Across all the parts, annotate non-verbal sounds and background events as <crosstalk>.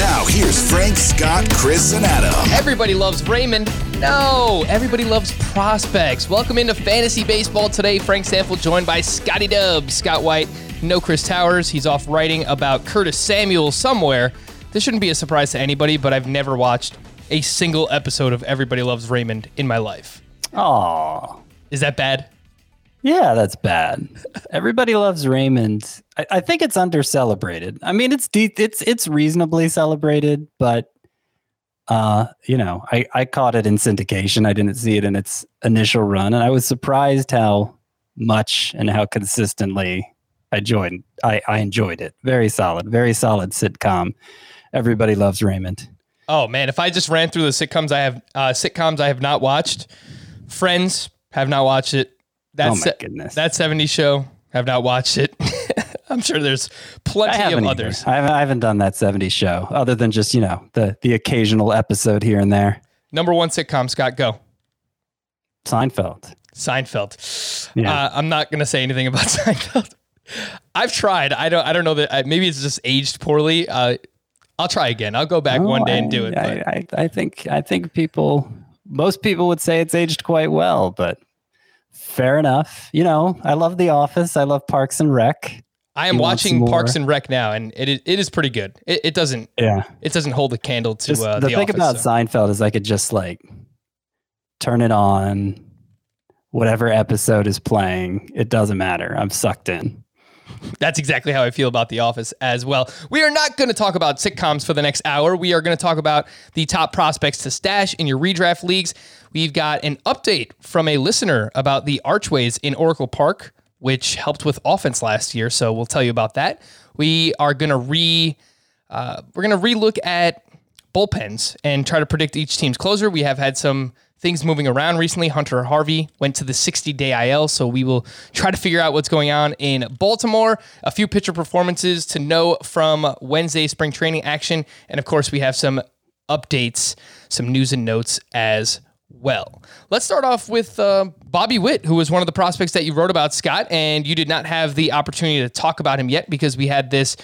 Now, here's Frank, Scott, Chris, and Adam. Everybody loves Raymond. No, everybody loves prospects. Welcome into Fantasy Baseball today. Frank Stampfl joined by Scotty Dubs, Scott White, no Chris Towers. He's off writing about Curtis Samuel somewhere. This shouldn't be a surprise to anybody, but I've never watched a single episode of Everybody Loves Raymond in my life. Oh, Is that bad? Yeah, that's bad. Everybody loves Raymond. I, I think it's under celebrated. I mean, it's de- it's it's reasonably celebrated, but uh, you know, I I caught it in syndication. I didn't see it in its initial run, and I was surprised how much and how consistently I joined. I I enjoyed it. Very solid, very solid sitcom. Everybody loves Raymond. Oh man, if I just ran through the sitcoms I have uh, sitcoms I have not watched, Friends have not watched it. That Oh my goodness. that 70s show have not watched it. <laughs> I'm sure there's plenty of others. I haven't, I haven't done that 70s show other than just, you know, the the occasional episode here and there. Number one sitcom, Scott, go. Seinfeld. Seinfeld. Yeah. Uh, I'm not gonna say anything about <laughs> Seinfeld. I've tried. I don't. I don't know that. I, maybe it's just aged poorly. Uh, I'll try again. I'll go back one day I- and do it. I, I, I think I think people most people would say it's aged quite well, but fair enough. You know, I love The Office. I love Parks and Rec. I am watching Parks and Rec now, and it is, it is pretty good. It, it doesn't Yeah. it doesn't hold a candle to Just, uh, the, the, thing Office, about so. Seinfeld is I could just like turn it on, whatever episode is playing. It doesn't matter. I'm sucked in. That's exactly how I feel about The Office as well. We are not going to talk about sitcoms for the next hour. We are going to talk about the top prospects to stash in your redraft leagues. We've got an update from a listener about the archways in Oracle Park, which helped with offense last year. So we'll tell you about that. We are to re uh, we're to relook at bullpens and try to predict each team's closer. We have had some things moving around recently. Hunter Harvey went to the 60 day IL, so we will try to figure out what's going on in Baltimore. A few pitcher performances to know from Wednesday spring training action. And of course, we have some updates, some news and notes as well. Let's start off with uh, Bobby Witt, who was one of the prospects that you wrote about, Scott, and you did not have the opportunity to talk about him yet because we had this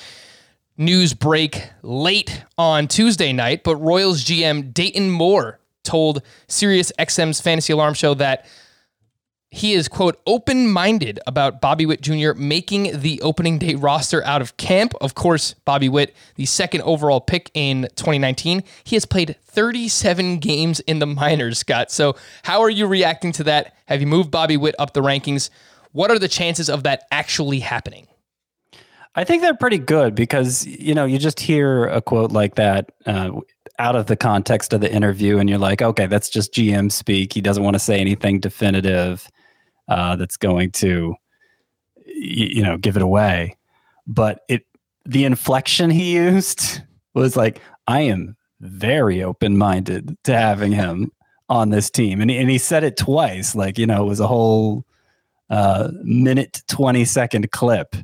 news break late on Tuesday night, but Royals GM Dayton Moore told Sirius XM's Fantasy Alarm Show that he is, quote, open minded about Bobby Witt Jr. making the opening day roster out of camp. Of course, Bobby Witt, the second overall pick in 2019, he has played 37 games in the minors, Scott. So, how are you reacting to that? Have you moved Bobby Witt up the rankings? What are the chances of that actually happening? I think they're pretty good because you know you just hear a quote like that uh, out of the context of the interview, and you're like, okay, that's just GM speak. He doesn't want to say anything definitive uh, that's going to, you know, give it away. But it, the inflection he used was like, I am very open minded to having him on this team, and he, and he said it twice. Like you know, it was a whole uh, minute twenty second clip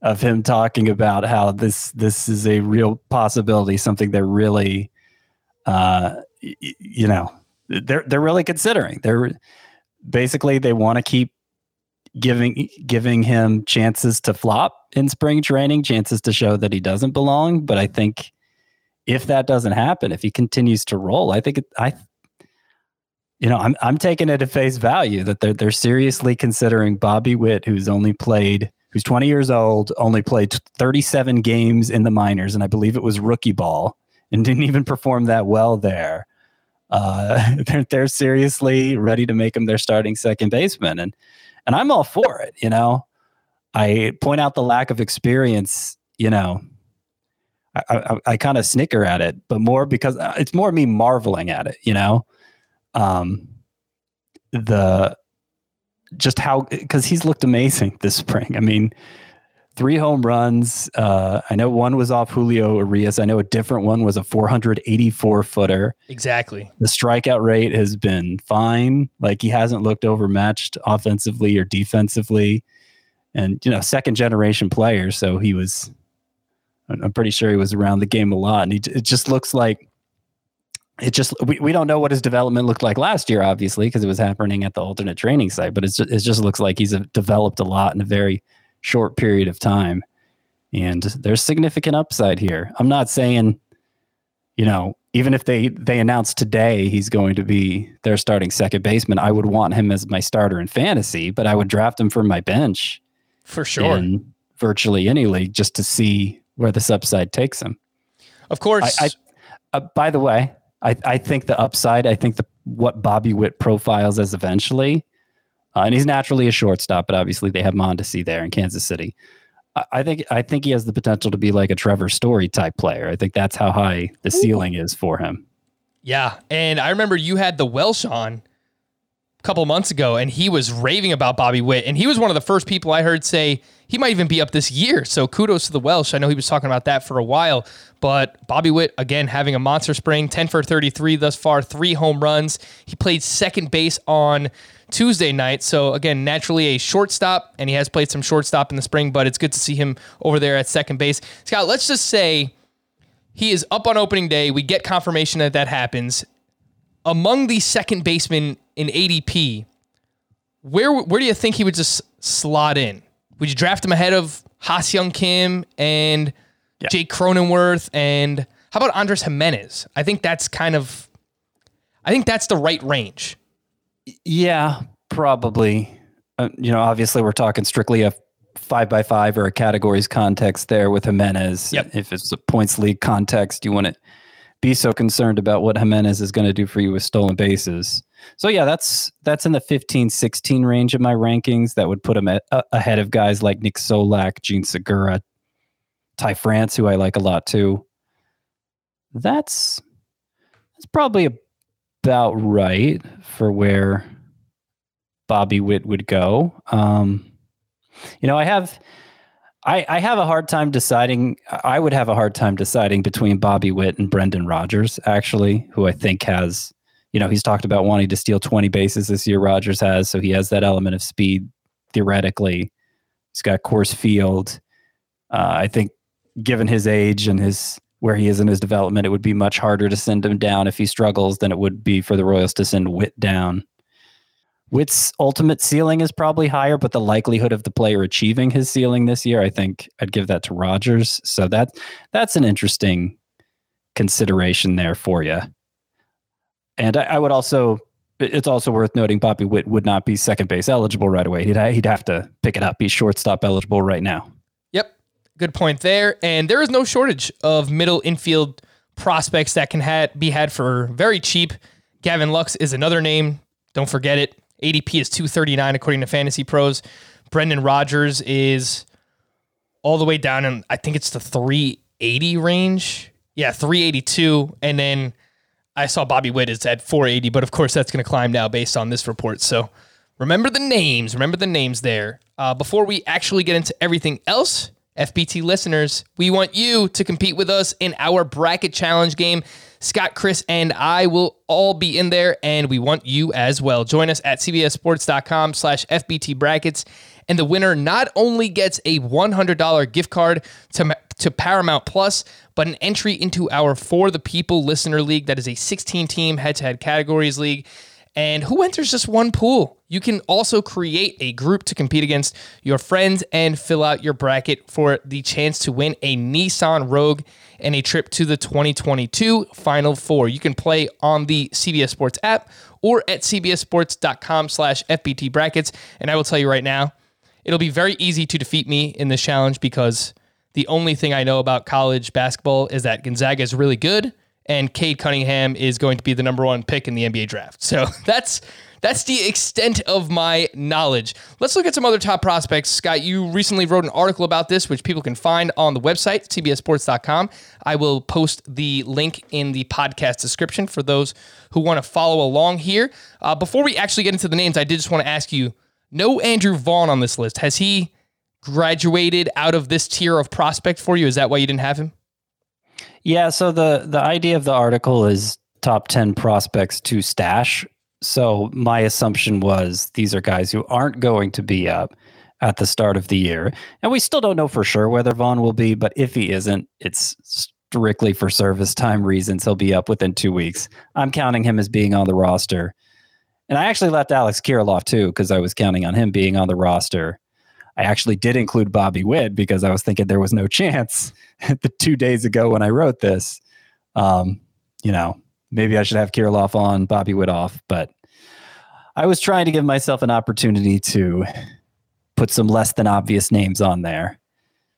of him talking about how this this is a real possibility, something they're really, uh, you know, they're they're really considering. They're basically they want to keep giving giving him chances to flop in spring training, chances to show that he doesn't belong. But I think if that doesn't happen, if he continues to roll, I think it, I. You know, I'm I'm taking it at face value that they're they're seriously considering Bobby Witt, who's only played who's 20 years old, only played 37 games in the minors, and I believe it was rookie ball and didn't even perform that well there. Uh, <laughs> they're, they're seriously ready to make him their starting second baseman, and and I'm all for it. You know, I point out the lack of experience. You know, I, I, I kind of snicker at it, but more because uh, it's more me marveling at it. You know, um, the just how because he's looked amazing <laughs> this spring. I mean, three home runs. Uh, I know one was off Julio Urias. I know a different one was a 484 footer. Exactly. The strikeout rate has been fine. Like he hasn't looked overmatched offensively or defensively. And, you know, second generation player. So he was, I'm pretty sure he was around the game a lot. And he, it just looks like, it just, we, we don't know what his development looked like last year, obviously, because it was happening at the alternate training site, but it's just, it just looks like he's developed a lot in a very short period of time. And there's significant upside here. I'm not saying, you know, even if they they announce today he's going to be their starting second baseman, I would want him as my starter in fantasy, but I would draft him from my bench for sure in virtually any league just to see where this upside takes him. Of course. I, I, uh, by the way, I, I think the upside, I think the what Bobby Witt profiles as eventually uh, and he's naturally a shortstop, but obviously they have Mondesi there in Kansas City. I, I think I think he has the potential to be like a Trevor Story type player. I think that's how high the ceiling is for him. Yeah, and I remember you had the Welsh on a couple months ago, and he was raving about Bobby Witt, and he was one of the first people I heard say he might even be up this year. So kudos to the Welsh. I know he was talking about that for a while, but Bobby Witt again having a monster spring, ten for thirty three thus far, three home runs. He played second base on Tuesday night. So again, naturally a shortstop, and he has played some shortstop in the spring, but it's good to see him over there at second base. Scott, let's just say he is up on opening day. We get confirmation that that happens. Among the second basemen in ADP, where where do you think he would just slot in? Would you draft him ahead of Ha-Seong Kim and yeah. Jake Cronenworth and how about Andres Gimenez? I think that's kind of I think that's the right range. Yeah, probably. Uh, you know, obviously, we're talking strictly a five by five or a categories context there with Gimenez. Yep. If it's a points league context, you wouldn't be so concerned about what Gimenez is going to do for you with stolen bases. So yeah, that's that's in the 15, 16 range of my rankings. That would put him at, uh, ahead of guys like Nick Solak, Jean Segura, Ty France, who I like a lot too. That's that's probably a about right for where Bobby Witt would go. Um, you know, I have I, I have a hard time deciding. I would have a hard time deciding between Bobby Witt and Brendan Rodgers, actually, who I think has, you know, he's talked about wanting to steal 20 bases this year. Rodgers has, so he has that element of speed theoretically. He's got Coors Field. Uh, I think, given his age and his where he is in his development, it would be much harder to send him down if he struggles than it would be for the Royals to send Witt down. Witt's ultimate ceiling is probably higher, but the likelihood of the player achieving his ceiling this year, I think I'd give that to Rodgers. So that that's an interesting consideration there for you. And I, I would also, it's also worth noting Bobby Witt would not be second base eligible right away. He'd he'd have to pick it up. He's shortstop eligible right now. Good point there. And there is no shortage of middle infield prospects that can ha- be had for very cheap. Gavin Lux is another name. Don't forget it. ADP is 239 according to Fantasy Pros. Brendan Rodgers is all the way down and I think it's the 380 range. Yeah, 382. And then I saw Bobby Witt is at 480, but of course that's going to climb now based on this report. So remember the names. Remember the names there. Uh, before we actually get into everything else, FBT listeners, we want you to compete with us in our bracket challenge game. Scott, Chris, and I will all be in there, and we want you as well. Join us at cbssports.com slash FBT brackets. And the winner not only gets a $100 gift card to, to Paramount Plus, but an entry into our For the People Listener League. That is a 16 team head to head categories league. And who enters just one pool? You can also create a group to compete against your friends and fill out your bracket for the chance to win a Nissan Rogue and a trip to the 2022 Final Four. You can play on the CBS Sports app or at cbssports.com slash FBT brackets. And I will tell you right now, it'll be very easy to defeat me in this challenge because the only thing I know about college basketball is that Gonzaga is really good and Cade Cunningham is going to be the number one pick in the NBA draft. So <laughs> that's that's the extent of my knowledge. Let's look at some other top prospects. Scott, you recently wrote an article about this, which people can find on the website, cbsports.com. I will post the link in the podcast description for those who want to follow along here. Uh, before we actually get into the names, I did just want to ask you no Andrew Vaughn on this list. Has he graduated out of this tier of prospect for you? Is that why you didn't have him? Yeah. So the the idea of the article is top ten prospects to stash. So my assumption was these are guys who aren't going to be up at the start of the year, and we still don't know for sure whether Vaughn will be. But if he isn't, it's strictly for service time reasons. He'll be up within two weeks. I'm counting him as being on the roster. And I actually left Alex Kirilloff too because I was counting on him being on the roster. I actually did include Bobby Witt because I was thinking there was no chance <laughs> the two days ago when I wrote this. Um, you know, maybe I should have Kirilloff on, Bobby Witt off, but I was trying to give myself an opportunity to put some less than obvious names on there.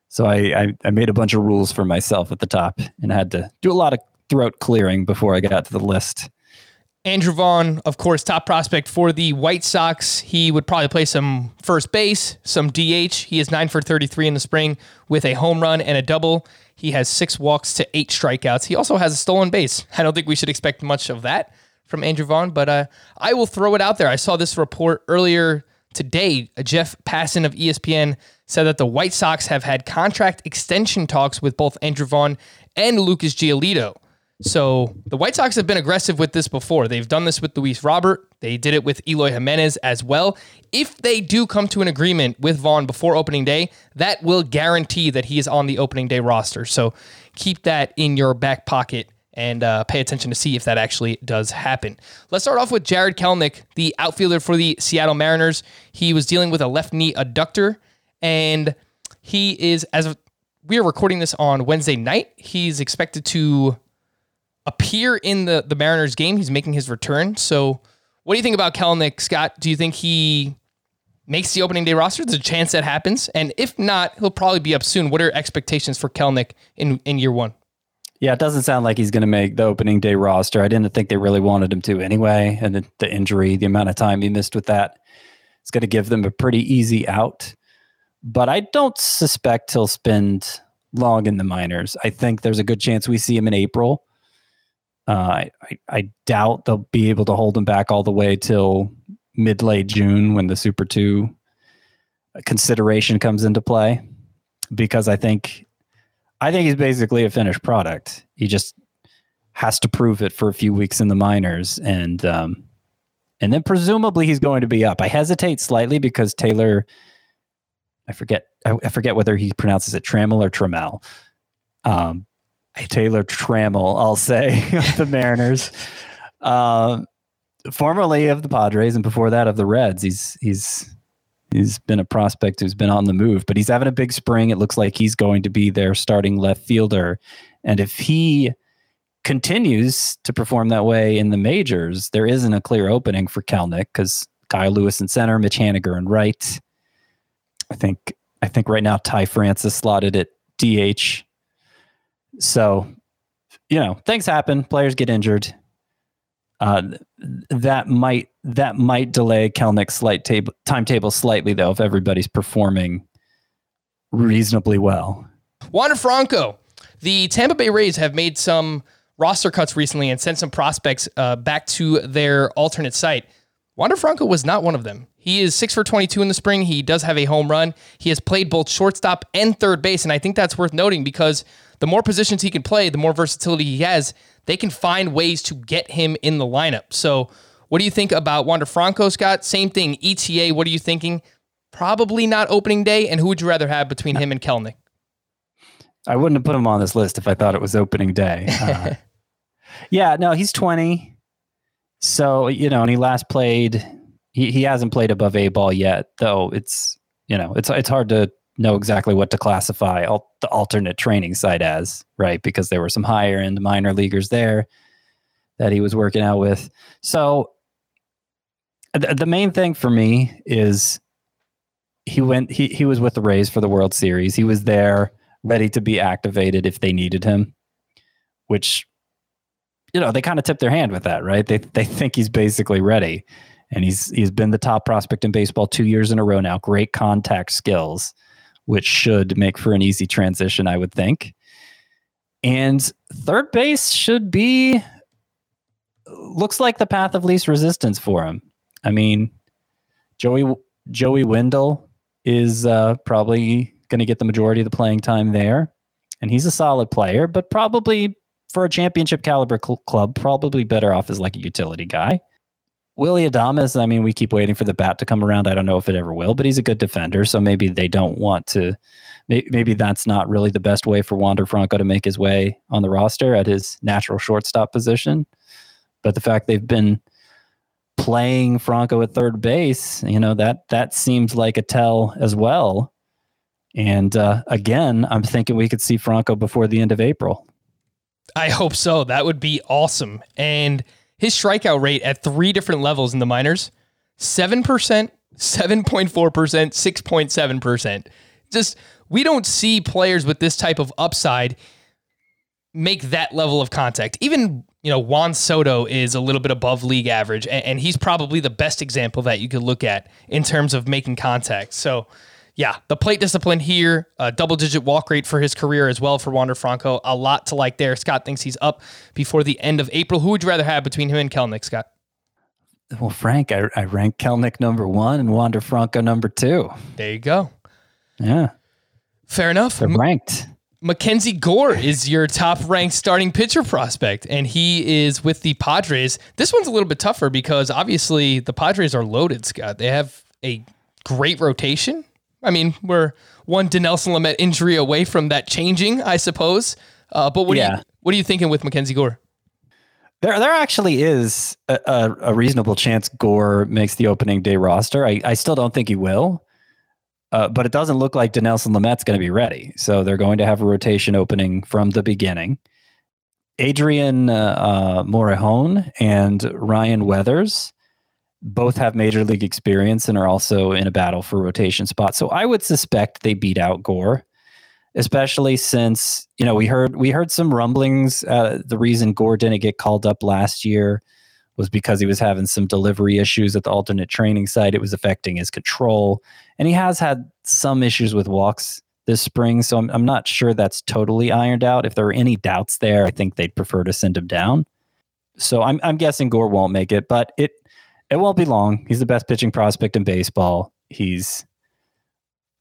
So I, I, I made a bunch of rules for myself at the top and had to do a lot of throat clearing before I got to the list. Andrew Vaughn, of course, top prospect for the White Sox. He would probably play some first base, some DH. He is 9 for 33 in the spring with a home run and a double. He has six walks to eight strikeouts. He also has a stolen base. I don't think we should expect much of that from Andrew Vaughn, but uh, I will throw it out there. I saw this report earlier today. Jeff Passan of ESPN said that the White Sox have had contract extension talks with both Andrew Vaughn and Lucas Giolito. So the White Sox have been aggressive with this before. They've done this with Luis Robert. They did it with Eloy Jimenez as well. If they do come to an agreement with Vaughn before opening day, that will guarantee that he is on the opening day roster. So keep that in your back pocket and uh, pay attention to see if that actually does happen. Let's start off with Jarred Kelenic, the outfielder for the Seattle Mariners. He was dealing with a left knee adductor, and he is, as we are recording this on Wednesday night, he's expected to appear in the the Mariners game. He's making his return. So, what do you think about Kelenic, Scott? Do you think he makes the opening day roster? There's a chance that happens, and if not, he'll probably be up soon. What are expectations for Kelenic in in year one? Yeah, it doesn't sound like he's going to make the opening day roster. I didn't think they really wanted him to anyway, and the, the injury, the amount of time he missed with that, it's going to give them a pretty easy out. But I don't suspect he'll spend long in the minors. I think there's a good chance we see him in April uh, I, I doubt they'll be able to hold him back all the way till mid late June when the Super Two consideration comes into play, because I think I think he's basically a finished product. He just has to prove it for a few weeks in the minors, and um, and then presumably he's going to be up. I hesitate slightly because Taylor, I forget I, I forget whether he pronounces it Trammell or Trammell. Um, Taylor Trammell, I'll say, <laughs> of the Mariners. Uh, formerly of the Padres and before that of the Reds. He's he's he's been a prospect who's been on the move, but he's having a big spring. It looks like he's going to be their starting left fielder. And if he continues to perform that way in the majors, there isn't a clear opening for Kelenic because Kyle Lewis in center, Mitch Haniger in right. I think I think right now Ty France is slotted at DH. So, you know, things happen. Players get injured. Uh, that might that might delay Kelenic's slight table timetable slightly though if everybody's performing reasonably well. Wander Franco, the Tampa Bay Rays have made some roster cuts recently and sent some prospects uh, back to their alternate site. Wander Franco was not one of them. He is six for 22 in the spring. He does have a home run. He has played both shortstop and third base. And I think that's worth noting because the more positions he can play, the more versatility he has. They can find ways to get him in the lineup. So, what do you think about Wander Franco, Scott? Same thing. ETA, what are you thinking? Probably not opening day. And who would you rather have between him and Kelnick? I wouldn't have put him on this list if I thought it was opening day. <laughs> Uh, yeah, no, he's 20. So, you know, and he last played, he, he hasn't played above A ball yet, though it's, you know, it's, it's hard to know exactly what to classify al- the alternate training site as, right? Because there were some higher end minor leaguers there that he was working out with. So, th- the main thing for me is he went, he, he was with the Rays for the World Series. He was there ready to be activated if they needed him, which you know, they kind of tip their hand with that, right? They they think he's basically ready, and he's he's been the top prospect in baseball two years in a row now. Great contact skills, which should make for an easy transition, I would think. And third base should be looks like the path of least resistance for him. I mean, Joey Joey Wendle is uh, probably going to get the majority of the playing time there, and he's a solid player, but probably for a championship caliber cl- club, probably better off as like a utility guy. Willy Adames, I mean, we keep waiting for the bat to come around. I don't know if it ever will, but he's a good defender, so maybe they don't want to. Maybe that's not really the best way for Wander Franco to make his way on the roster at his natural shortstop position. But the fact they've been playing Franco at third base, you know that that seems like a tell as well. And uh, again, I'm thinking we could see Franco before the end of April. I hope so. That would be awesome. And his strikeout rate at three different levels in the minors 7%, 7.4%, 6.7%. Just, we don't see players with this type of upside make that level of contact. Even, you know, Juan Soto is a little bit above league average, and, and he's probably the best example that you could look at in terms of making contact. So, yeah, the plate discipline here, a double digit walk rate for his career as well for Wander Franco. A lot to like there. Scott thinks he's up before the end of April. Who would you rather have between him and Kelenic, Scott? Well, Frank, I, I rank Kelenic number one and Wander Franco number two. There you go. Yeah. Fair enough. They're ranked. Mackenzie Gore is your top ranked starting pitcher prospect, and he is with the Padres. This one's a little bit tougher because obviously the Padres are loaded, Scott. They have a great rotation. I mean, we're one Dinelson Lamet injury away from that changing, I suppose. Uh, but what, Yeah. are you, what are you thinking with Mackenzie Gore? There, there actually is a, a, a reasonable chance Gore makes the opening day roster. I, I still don't think he will, uh, but it doesn't look like Dinelson Lamet's going to be ready. So they're going to have a rotation opening from the beginning. Adrian uh, uh, Morejon and Ryan Weathers both have major league experience and are also in a battle for rotation spots. So I would suspect they beat out Gore especially since you know we heard we heard some rumblings. Uh, the reason Gore didn't get called up last year was because he was having some delivery issues at the alternate training site. It was affecting his control, and he has had some issues with walks this spring. So I'm I'm not sure that's totally ironed out. If there are any doubts there, I think they'd prefer to send him down. So I'm I'm guessing Gore won't make it, but it it won't be long. He's the best pitching prospect in baseball. He's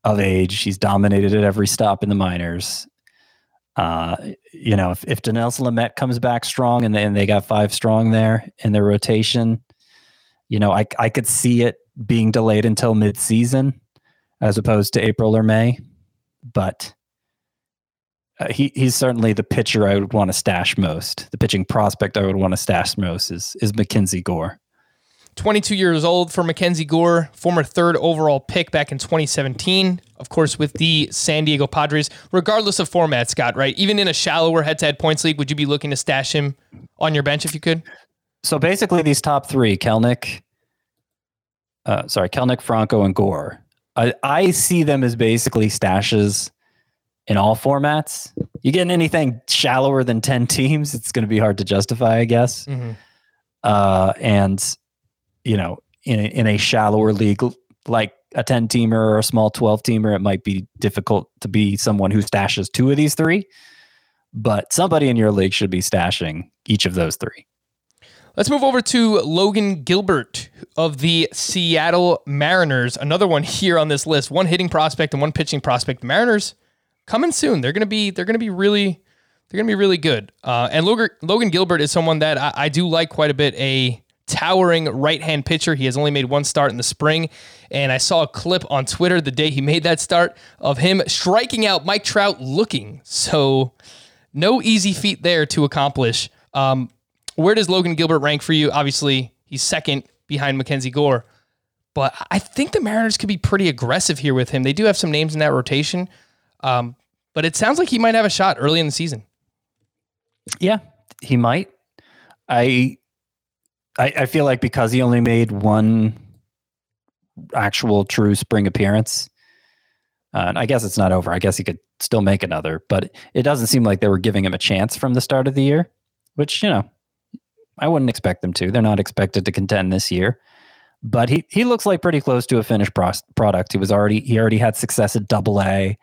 of age. He's dominated at every stop in the minors. Uh, you know, if, if Dinelson Lamet comes back strong and they, and they got five strong there in their rotation, you know, I, I could see it being delayed until mid-season as opposed to April or May. But uh, he he's certainly the pitcher I would want to stash most. The pitching prospect I would want to stash most is is Mackenzie Gore. 22 years old for Mackenzie Gore, former third overall pick back in 2017. Of course, with the San Diego Padres, regardless of format, Scott, right? Even in a shallower head to head points league, would you be looking to stash him on your bench if you could? So basically, these top three, Kelnick, uh, sorry, Kelnick, Franco, and Gore, I, I see them as basically stashes in all formats. You get anything shallower than 10 teams, it's going to be hard to justify, I guess. Uh, and, you know, in a, in a shallower league like a 10 teamer or a small 12 teamer, it might be difficult to be someone who stashes two of these three. But somebody in your league should be stashing each of those three. Let's move over to Logan Gilbert of the Seattle Mariners. Another one here on this list. One hitting prospect and one pitching prospect. The Mariners coming soon. They're gonna be they're gonna be really they're gonna be really good. Uh, and Logan, Logan Gilbert is someone that I, I do like quite a bit. A towering right hand pitcher. He has only made one start in the spring, and I saw a clip on Twitter the day he made that start of him striking out Mike Trout looking. So no easy feat there to accomplish. Um, where does Logan Gilbert rank for you? Obviously, he's second behind Mackenzie Gore, but I think the Mariners could be pretty aggressive here with him. They do have some names in that rotation, um, but it sounds like he might have a shot early in the season. Yeah, he might. I, I I feel like because he only made one actual true spring appearance, uh, and I guess it's not over. I guess he could still make another, but it doesn't seem like they were giving him a chance from the start of the year, which you know I wouldn't expect them to. They're not expected to contend this year. But he, he looks like pretty close to a finished pros- product. He was already he already had success at Double A.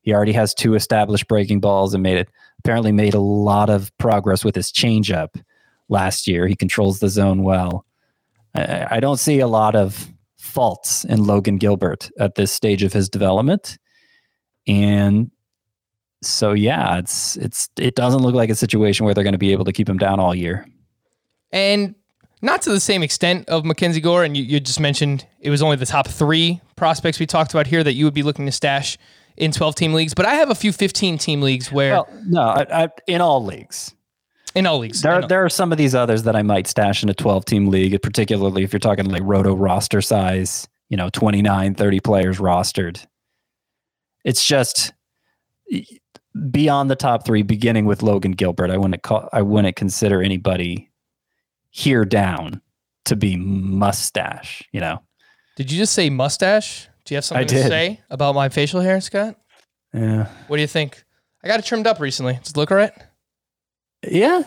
He already has two established breaking balls and made it apparently made a lot of progress with his changeup last year. He controls the zone well. I, I don't see a lot of faults in Logan Gilbert at this stage of his development. And so yeah, it's it's it doesn't look like a situation where they're going to be able to keep him down all year. And not to the same extent of Mackenzie Gore. And you, you just mentioned it was only the top three prospects we talked about here that you would be looking to stash in 12 team leagues. But I have a few 15 team leagues where Well, no, I, I, in all leagues. In all leagues. There, are, all- there are some of these others that I might stash in a 12 team league, particularly if you're talking like roto roster size, you know, 29, 30 players rostered. It's just beyond the top three, beginning with Logan Gilbert. I wouldn't call, I wouldn't consider anybody here down to be mustache, you know? Did you just say mustache? Do you have something to say about my facial hair, Scott? Yeah. What do you think? I got it trimmed up recently. Does it look all right? Yeah.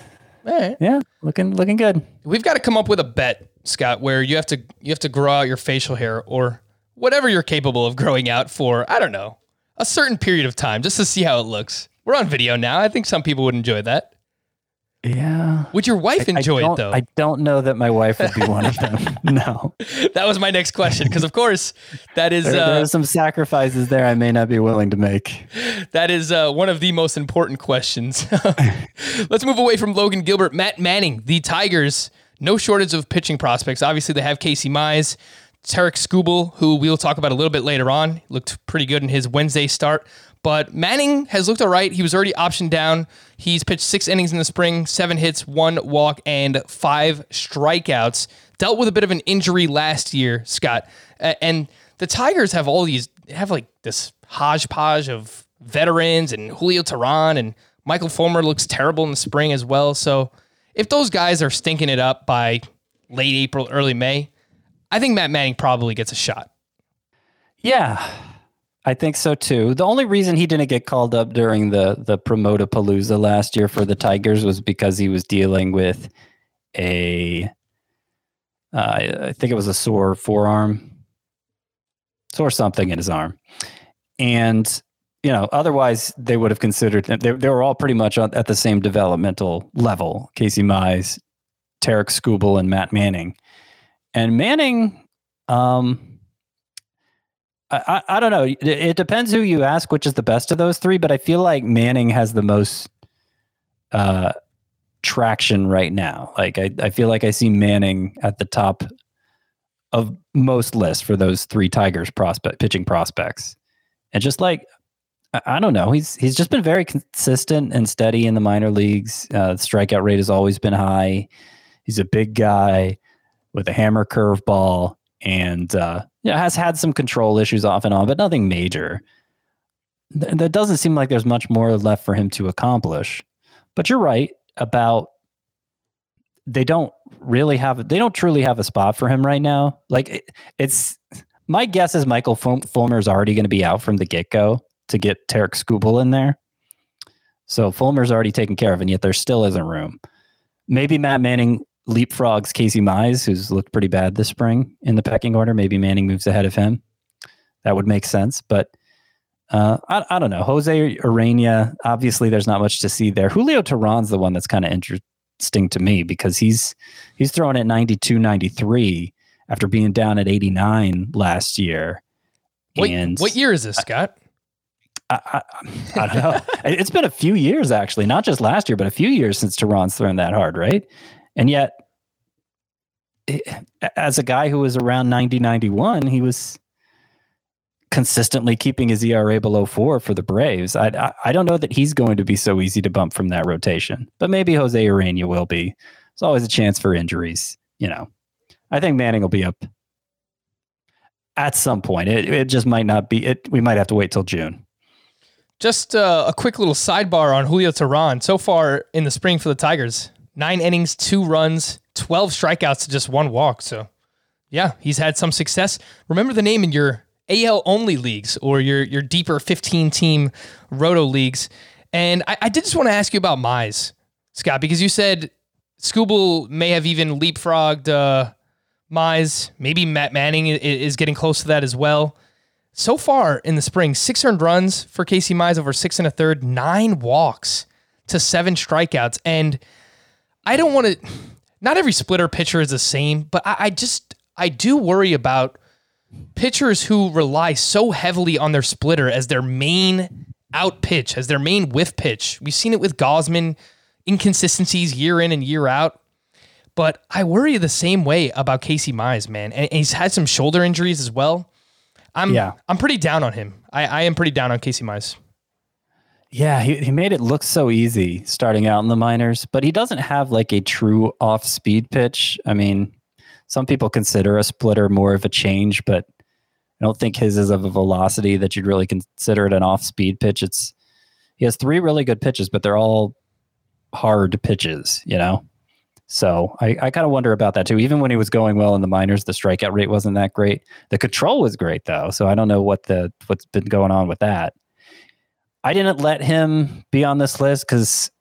All right. Yeah. Looking, looking good. We've got to come up with a bet, Scott, where you have to you have to grow out your facial hair or whatever you're capable of growing out for, I don't know, a certain period of time just to see how it looks. We're on video now. I think some people would enjoy that. Yeah. Would your wife enjoy I it though? I don't know that my wife would be one of them. <laughs> no. <laughs> that was my next question because of course that is There, there uh, are some sacrifices there I may not be willing to make. that is uh, one of the most important questions. <laughs> Let's move away from Logan Gilbert. Matt Manning, the Tigers, no shortage of pitching prospects. Obviously, they have Casey Mize, Tarik Skubal, who we'll talk about a little bit later on. Looked pretty good in his Wednesday start. But Manning has looked all right. He was already optioned down. He's pitched six innings in the spring, seven hits, one walk, and five strikeouts. Dealt with a bit of an injury last year, Scott. And the Tigers have all these, have like this hodgepodge of veterans and Julio Teheran and Michael Fulmer looks terrible in the spring as well. So if those guys are stinking it up by late April, early May, I think Matt Manning probably gets a shot. Yeah, I think so too. The only reason he didn't get called up during the the Promoter Palooza last year for the Tigers was because he was dealing with a, uh, I think it was a sore forearm, sore something in his arm, and you know, otherwise they would have considered they they were all pretty much at the same developmental level. Casey Mize, Tarik Skubal, and Matt Manning, and Manning. Um, I, I don't know. It, it depends who you ask, which is the best of those three. But I feel like Manning has the most uh, traction right now. Like I, I feel like I see Manning at the top of most lists for those three Tigers prospect pitching prospects, and just like I, I don't know, he's he's just been very consistent and steady in the minor leagues. Uh, strikeout rate has always been high. He's a big guy with a hammer curveball and uh, yeah, has had some control issues off and on, but nothing major. Th- That doesn't seem like there's much more left for him to accomplish. But you're right about they don't really have they don't truly have a spot for him right now. Like it, it's my guess is Michael Fulmer is already going to be out from the get go to get Tarik Skubal in there. So Fulmer's already taken care of, and yet there still isn't room. Maybe Matt Manning leapfrogs Casey Mize, who's looked pretty bad this spring in the pecking order. Maybe Manning moves ahead of him. That would make sense. But uh, I, I don't know. Jose Urena, obviously, there's not much to see there. Julio Teheran's the one that's kind of interesting to me because he's he's throwing at 92, 93 after being down at 89 last year. What, and what year is this, Scott? I, I, I don't know. <laughs> it's been a few years, actually, not just last year, but a few years since Teheran's thrown that hard, right? And yet, as a guy who was around 90, 91, he was consistently keeping his ERA below four for the Braves. I, I, I don't know that he's going to be so easy to bump from that rotation, but maybe Jose Urena will be. There's always a chance for injuries, you know. I think Manning will be up at some point. It, it just might not be. It we might have to wait till June. Just uh, a quick little sidebar on Julio Teheran. So far in the spring for the Tigers, nine innings, two runs, 12 strikeouts to just one walk. So, yeah, he's had some success. Remember the name in your AL only leagues or your, your deeper 15 team roto leagues. And I, I did just want to ask you about Mize, Scott, because you said Skubal may have even leapfrogged uh, Mize. Maybe Matt Manning is getting close to that as well. So far in the spring, six earned runs for Casey Mize over six and a third, nine walks to seven strikeouts. And I don't want to, not every splitter pitcher is the same, but I, I just, I do worry about pitchers who rely so heavily on their splitter as their main out pitch, as their main whiff pitch. We've seen it with Gausman, inconsistencies year in and year out. But I worry the same way about Casey Mize, man. And and he's had some shoulder injuries as well. I'm Yeah. I'm pretty down on him. I, I am pretty down on Casey Mize. Yeah, he, he made it look so easy starting out in the minors, but he doesn't have like a true off speed pitch. I mean, some people consider a splitter more of a change, but I don't think his is of a velocity that you'd really consider it an off speed pitch. It's he has three really good pitches, but they're all hard pitches, you know? So I, I kind of wonder about that too. Even when he was going well in the minors, the strikeout rate wasn't that great. The control was great though. So I don't know what the what's been going on with that. I didn't let him be on this list because,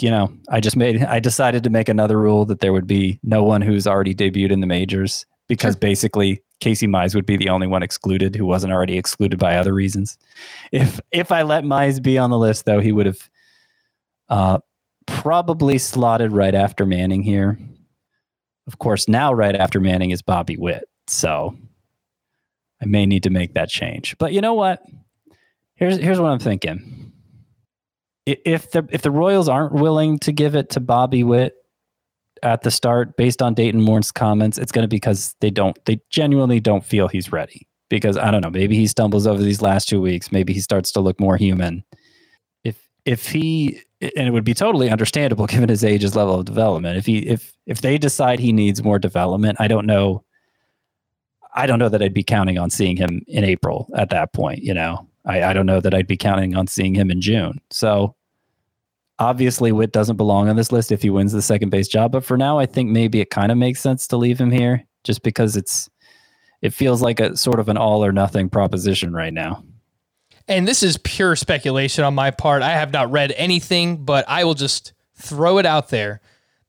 you know, I just made I decided to make another rule that there would be no one who's already debuted in the majors because basically Casey Mize would be the only one excluded who wasn't already excluded by other reasons. If if I let Mize be on the list, though, he would have uh, probably slotted right after Manning here. Of course, now right after Manning is Bobby Witt, so I may need to make that change. But you know what? Here's here's what I'm thinking. If the if the Royals aren't willing to give it to Bobby Witt at the start, based on Dayton Moore's comments, it's going to be because they don't they genuinely don't feel he's ready. Because I don't know, maybe he stumbles over these last two weeks. Maybe he starts to look more human. If if he and it would be totally understandable <laughs> given his age, his level of development. If he if if they decide he needs more development, I don't know. I don't know that I'd be counting on seeing him in April at that point. You know, I, I don't know that I'd be counting on seeing him in June. So obviously, Witt doesn't belong on this list if he wins the second base job. But for now, I think maybe it kind of makes sense to leave him here just because it's it feels like a sort of an all or nothing proposition right now. And this is pure speculation on my part. I have not read anything, but I will just throw it out there.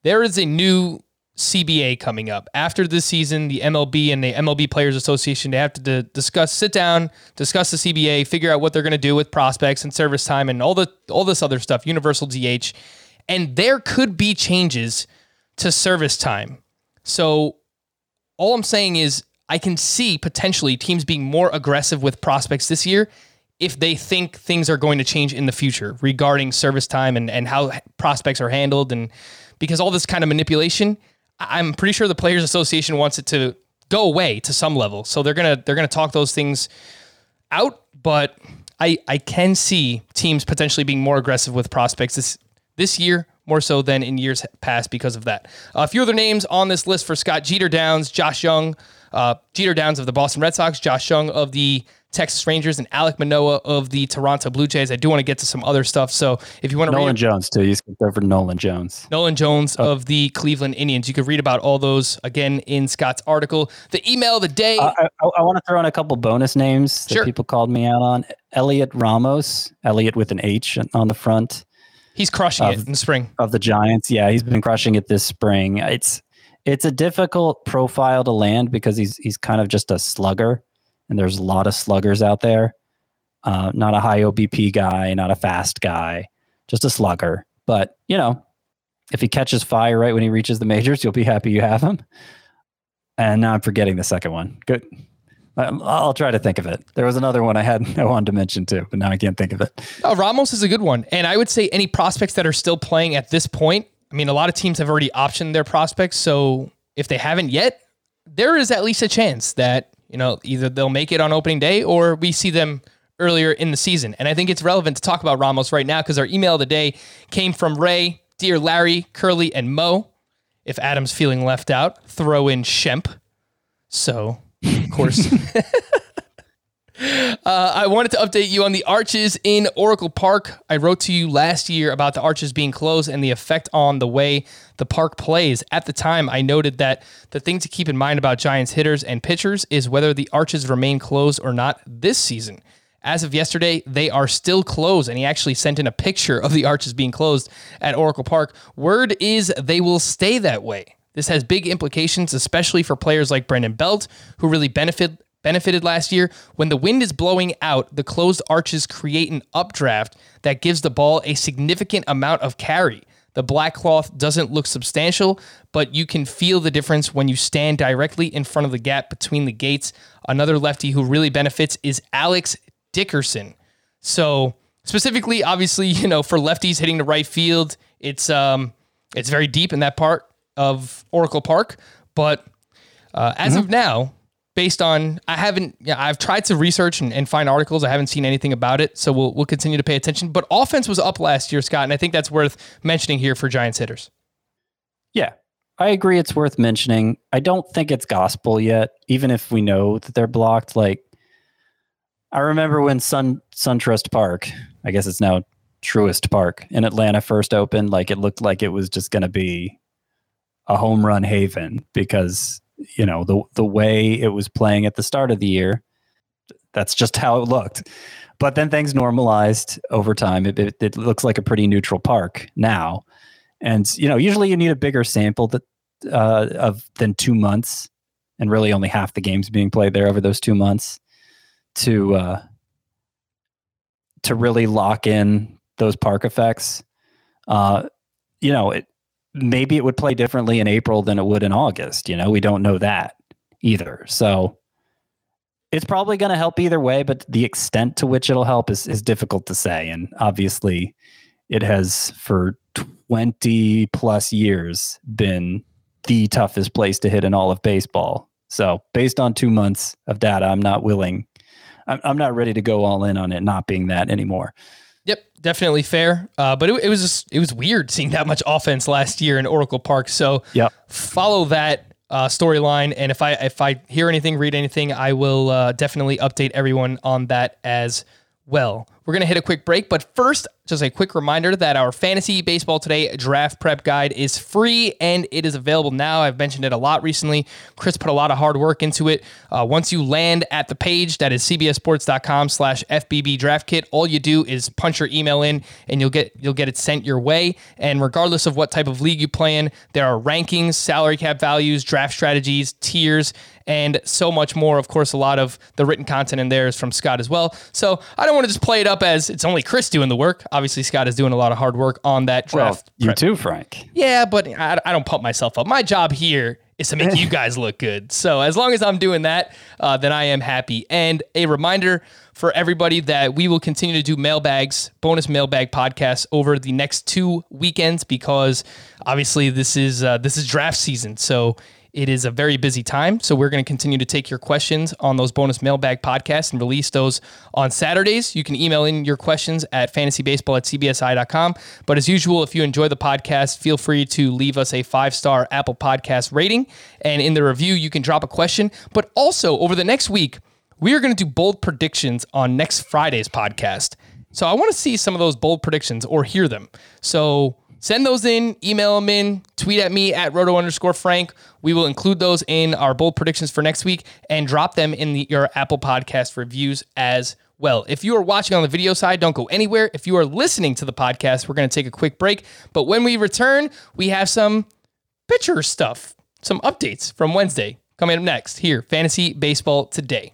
There is a new CBA coming up after this season. The MLB and the MLB Players Association they have to discuss, sit down, discuss the CBA, figure out what they're going to do with prospects and service time and all the all this other stuff. Universal DH, and there could be changes to service time. So all I'm saying is I can see potentially teams being more aggressive with prospects this year if they think things are going to change in the future regarding service time and, and how prospects are handled and because all this kind of manipulation, I'm pretty sure the players association wants it to go away to some level. So they're gonna they're gonna talk those things out, but I I can see teams potentially being more aggressive with prospects this this year more so than in years past because of that. a few other names on this list for Scott Jeter Downs, Josh Jung, uh, Jeter Downs of the Boston Red Sox, Josh Jung of the Texas Rangers, and Alek Manoah of the Toronto Blue Jays. I do want to get to some other stuff. So if you want to Nolan read Jones too. You skipped over Nolan Jones. Nolan Jones oh. of the Cleveland Indians, you can read about all those again in Scott's article. The email of the day. I, I, I want to throw in a couple bonus names that Sure. people called me out on. Heliot Ramos, Elliot with an H on the front he's crushing it in the spring. of the Giants. Yeah, he's been crushing it this spring. It's it's a difficult profile to land because he's he's kind of just a slugger, and there's a lot of sluggers out there. Uh, not a high OBP guy, not a fast guy, just a slugger. But you know, if he catches fire right when he reaches the majors, you'll be happy you have him. And now I'm forgetting the second one. Good. I'll try to think of it. There was another one I had <laughs> I wanted to mention too, but now I can't think of it. Oh, Ramos is a good one. And I would say any prospects that are still playing at this point, I mean, a lot of teams have already optioned their prospects. So if they haven't yet, there is at least a chance that, you know, either they'll make it on opening day or we see them earlier in the season. And I think it's relevant to talk about Ramos right now because our email of the day came from Ray, Dear Larry, Curly, and Mo. If Adam's feeling left out, throw in Shemp. So, of course. <laughs> Uh, I wanted to update you on the arches in Oracle Park. I wrote to you last year about the arches being closed and the effect on the way the park plays. At the time, I noted that the thing to keep in mind about Giants hitters and pitchers is whether the arches remain closed or not this season. As of yesterday, they are still closed, and he actually sent in a picture of the arches being closed at Oracle Park. Word is they will stay that way. This has big implications, especially for players like Brandon Belt, who really benefit benefited last year. When the wind is blowing out, the closed arches create an updraft that gives the ball a significant amount of carry. The black cloth doesn't look substantial, but you can feel the difference when you stand directly in front of the gap between the gates. Another lefty who really benefits is Alex Dickerson. So specifically, obviously, <laughs> you know, for lefties hitting the right field, it's um it's very deep in that part of Oracle Park. But uh, as mm-hmm. of now, based on I haven't yeah, I've tried to research and, and, find articles. I haven't seen anything about it. So we'll we'll continue to pay attention. But offense was up last year, Scott, and I think that's worth mentioning here for Giants hitters. Yeah. I agree it's worth mentioning. I don't think it's gospel yet, even if we know that they're blocked. Like I remember when Sun SunTrust Park, I guess it's now Truist Park in Atlanta first opened, like it looked like it was just gonna be a home run haven because you know the the way it was playing at the start of the year that's just how it looked. But then things normalized over time. It, it, it, looks like a pretty neutral park now. And you know usually you need a bigger sample that uh, of than two months and really only half the games being played there over those two months to uh, to really lock in those park effects. Uh, you know it maybe it would play differently in April than it would in August. You know, we don't know that either. So it's probably going to help either way, but the extent to which it'll help is, is difficult to say. And obviously, it has for 20 plus years been the toughest place to hit in all of baseball. So, based on two months of data, I'm not willing, I'm, I'm not ready to go all in on it not being that anymore. Yep, definitely fair. Uh, but it, it, was just it was weird seeing that much offense last year in Oracle Park. So yep. follow that uh, storyline, and if I if I hear anything, read anything, I will uh, definitely update everyone on that as well. We're going to hit a quick break, but first, just a quick reminder that our Fantasy Baseball Today draft prep guide is free and it is available now. I've mentioned it a lot recently. Chris put a lot of hard work into it. Uh, once you land at the page, that is cbsports.com slash FBB draft kit, all you do is punch your email in and you'll get you'll get it sent your way. And regardless of what type of league you play in, there are rankings, salary cap values, draft strategies, tiers, and so much more. Of course, a lot of the written content in there is from Scott as well. So I don't want to just play it up as it's only Chris doing the work. Obviously, Scott is doing a lot of hard work on that draft. Well, you too, Frank. Yeah, but I, I don't pump myself up. My job here is to make you <laughs> guys look good. So as long as I'm doing that, uh, then I am happy. And a reminder for everybody that we will continue to do mailbags, bonus mailbag podcasts over the next two weekends because obviously this is uh, this is draft season. So it is a very busy time, so we're going to continue to take your questions on those bonus mailbag podcasts and release those on Saturdays. You can email in your questions at fantasybaseball at cbsi.com. But as usual, if you enjoy the podcast, feel free to leave us a five star Apple Podcast rating. And in the review, you can drop a question. But also, over the next week, we are going to do bold predictions on next Friday's podcast. So I want to see some of those bold predictions or hear them. So Send those in, email them in, tweet at me at roto underscore Frank. We will include those in our bold predictions for next week and drop them in the, your Apple Podcast reviews as well. If you are watching on the video side, don't go anywhere. If you are listening to the podcast, we're going to take a quick break. But when we return, we have some pitcher stuff, some updates from Wednesday coming up next here, Fantasy Baseball Today.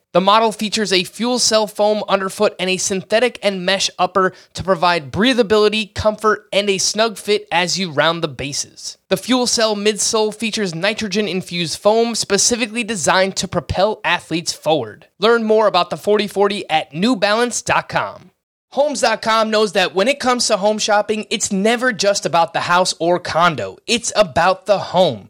The model features a fuel cell foam underfoot and a synthetic and mesh upper to provide breathability, comfort, and a snug fit as you round the bases. The fuel cell midsole features nitrogen infused foam specifically designed to propel athletes forward. Learn more about the 4040 at newbalance.com. Homes.com knows that when it comes to home shopping, it's never just about the house or condo, it's about the home.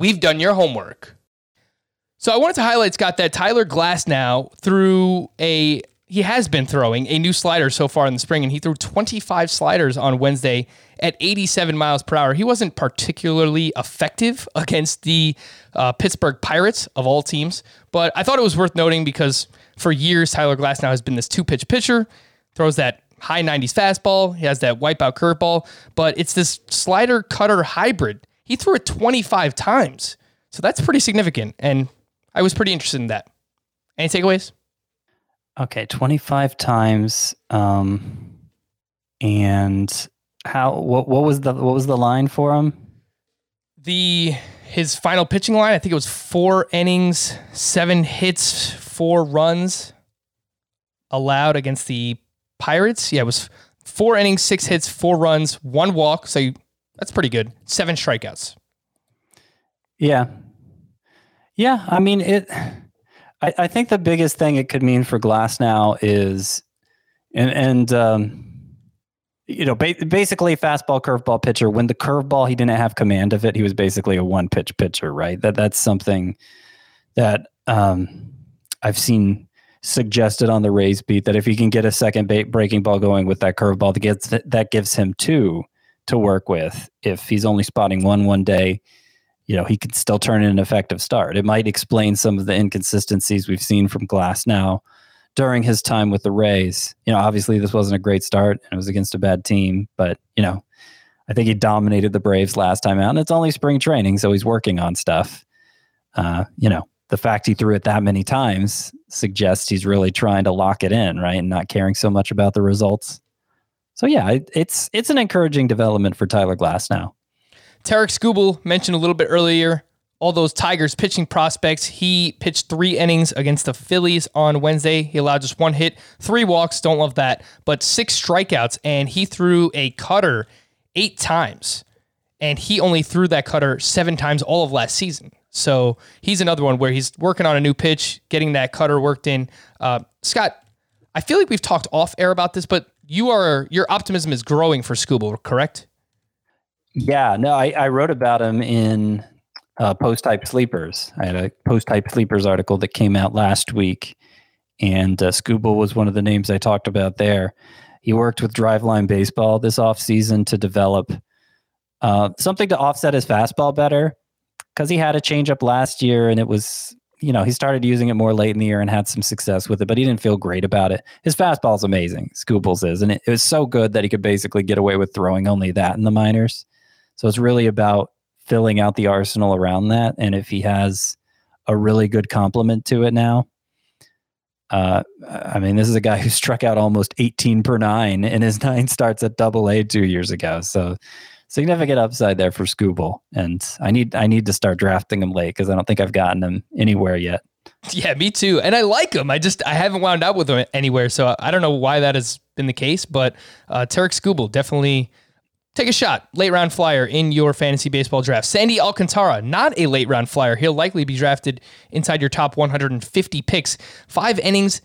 We've done your homework. So I wanted to highlight, Scott, that Tyler Glasnow threw a he has been throwing a new slider so far in the spring, and he threw 25 sliders on Wednesday at 87 miles per hour. He wasn't particularly effective against the uh, Pittsburgh Pirates of all teams, but I thought it was worth noting because for years Tyler Glasnow has been this two pitch pitcher, throws that high 90s fastball, he has that wipeout curveball, but it's this slider cutter hybrid. He threw it 25 times, so that's pretty significant, and I was pretty interested in that. Any takeaways? Okay, 25 times. Um, and how what what was the what was the line for him? The his final pitching line, I think it was four innings, seven hits, four runs allowed against the Pirates. Yeah, it was four innings, six hits, four runs, one walk. So you, that's pretty good. Seven strikeouts. Yeah. Yeah. I mean, it, I, I think the biggest thing it could mean for Glasnow is, and, and, um, you know, ba- basically fastball curveball pitcher. When the curveball, he didn't have command of it. He was basically a one pitch pitcher, right? That that's something that um, I've seen suggested on the Rays beat that if he can get a second breaking ball going with that curveball, that gets that gives him two to work with. If he's only spotting one one day, you know he could still turn in an effective start. It might explain some of the inconsistencies we've seen from Glasnow during his time with the Rays. You know, obviously this wasn't a great start and it was against a bad team, but you know, I think he dominated the Braves last time out, and it's only spring training, so he's working on stuff. Uh, you know, the fact he threw it that many times suggests he's really trying to lock it in, right, and not caring so much about the results. So yeah, it, it's it's an encouraging development for Tyler Glass now. Tarik Skubal mentioned a little bit earlier all those Tigers pitching prospects. He pitched three innings against the Phillies on Wednesday. He allowed just one hit, three walks. Don't love that, but six strikeouts, and he threw a cutter eight times, and he only threw that cutter seven times all of last season. So he's another one where he's working on a new pitch, getting that cutter worked in. Uh, Scott, I feel like we've talked off air about this, but you are your optimism is growing for Skubal, correct? Yeah, no, I, I wrote about him in uh, post hype sleepers. I had a post hype sleepers article that came out last week, and uh, was one of the names I talked about there. He worked with Driveline Baseball this offseason to develop uh, something to offset his fastball better because he had a changeup last year and it was, you know, he started using it more late in the year and had some success with it, but he didn't feel great about it. His fastball is amazing, Skubal's is, and it, it was so good that he could basically get away with throwing only that in the minors. So it's really about filling out the arsenal around that. And if he has a really good complement to it now, uh, I mean, this is a guy who struck out almost 18 per nine in his <laughs> nine starts at Double A two years ago. So significant upside there for Skubal. And I need I need to start drafting him late because I don't think I've gotten him anywhere yet. Yeah, me too. And I like him. I just I haven't wound up with him anywhere. So I don't know why that has been the case. But uh, Tarik Skubal definitely Take a shot. Late round flyer in your fantasy baseball draft. Sandy Alcantara, not a late round flyer. He'll likely be drafted inside your top 150 picks. Five innings,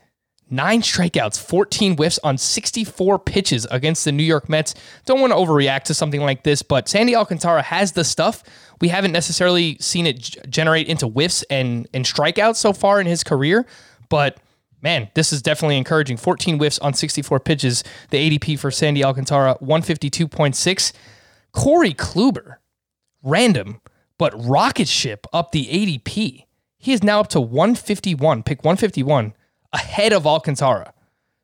nine strikeouts, 14 whiffs on 64 pitches against the New York Mets. Don't want to overreact to something like this, but Sandy Alcantara has the stuff. We haven't necessarily seen it generate into whiffs and, and strikeouts so far in his career, but man, this is definitely encouraging. 14 whiffs on 64 pitches. The ADP for Sandy Alcantara, 152.6. Corey Kluber, random, but rocket ship up the ADP. He is now up to 151, pick 151, ahead of Alcantara.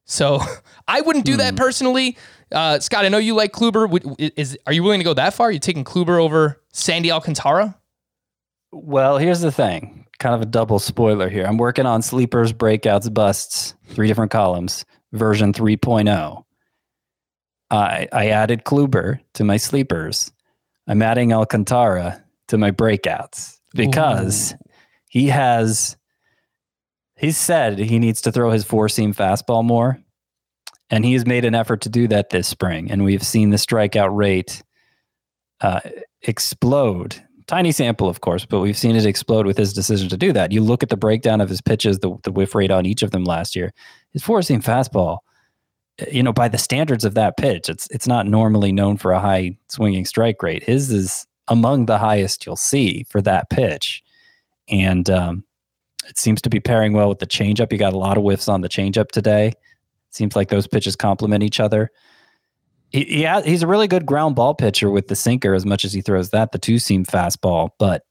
So <laughs> I wouldn't do that hmm. personally. Uh, Scott, I know you like Kluber. Is are you willing to go that far? Are you taking Kluber over Sandy Alcantara? Well, here's the thing kind of a double spoiler here. I'm working on sleepers, breakouts, busts, three different columns, version 3.0. I, I added Kluber to my sleepers. I'm adding Alcantara to my breakouts because he has he's said he needs to throw his four seam fastball more. And he has made an effort to do that this spring. And we've seen the strikeout rate uh, explode. Tiny sample, of course, but we've seen it explode with his decision to do that. You look at the breakdown of his pitches, the, the whiff rate on each of them last year. His four seam fastball, uh, you know, by the standards of that pitch, it's it's not normally known for a high swinging strike rate. His is among the highest you'll see for that pitch, and um, it seems to be pairing well with the changeup. You got a lot of whiffs on the changeup today. Seems like those pitches complement each other. He, he ha- he's a really good ground ball pitcher with the sinker as much as he throws that, the two seam fastball. But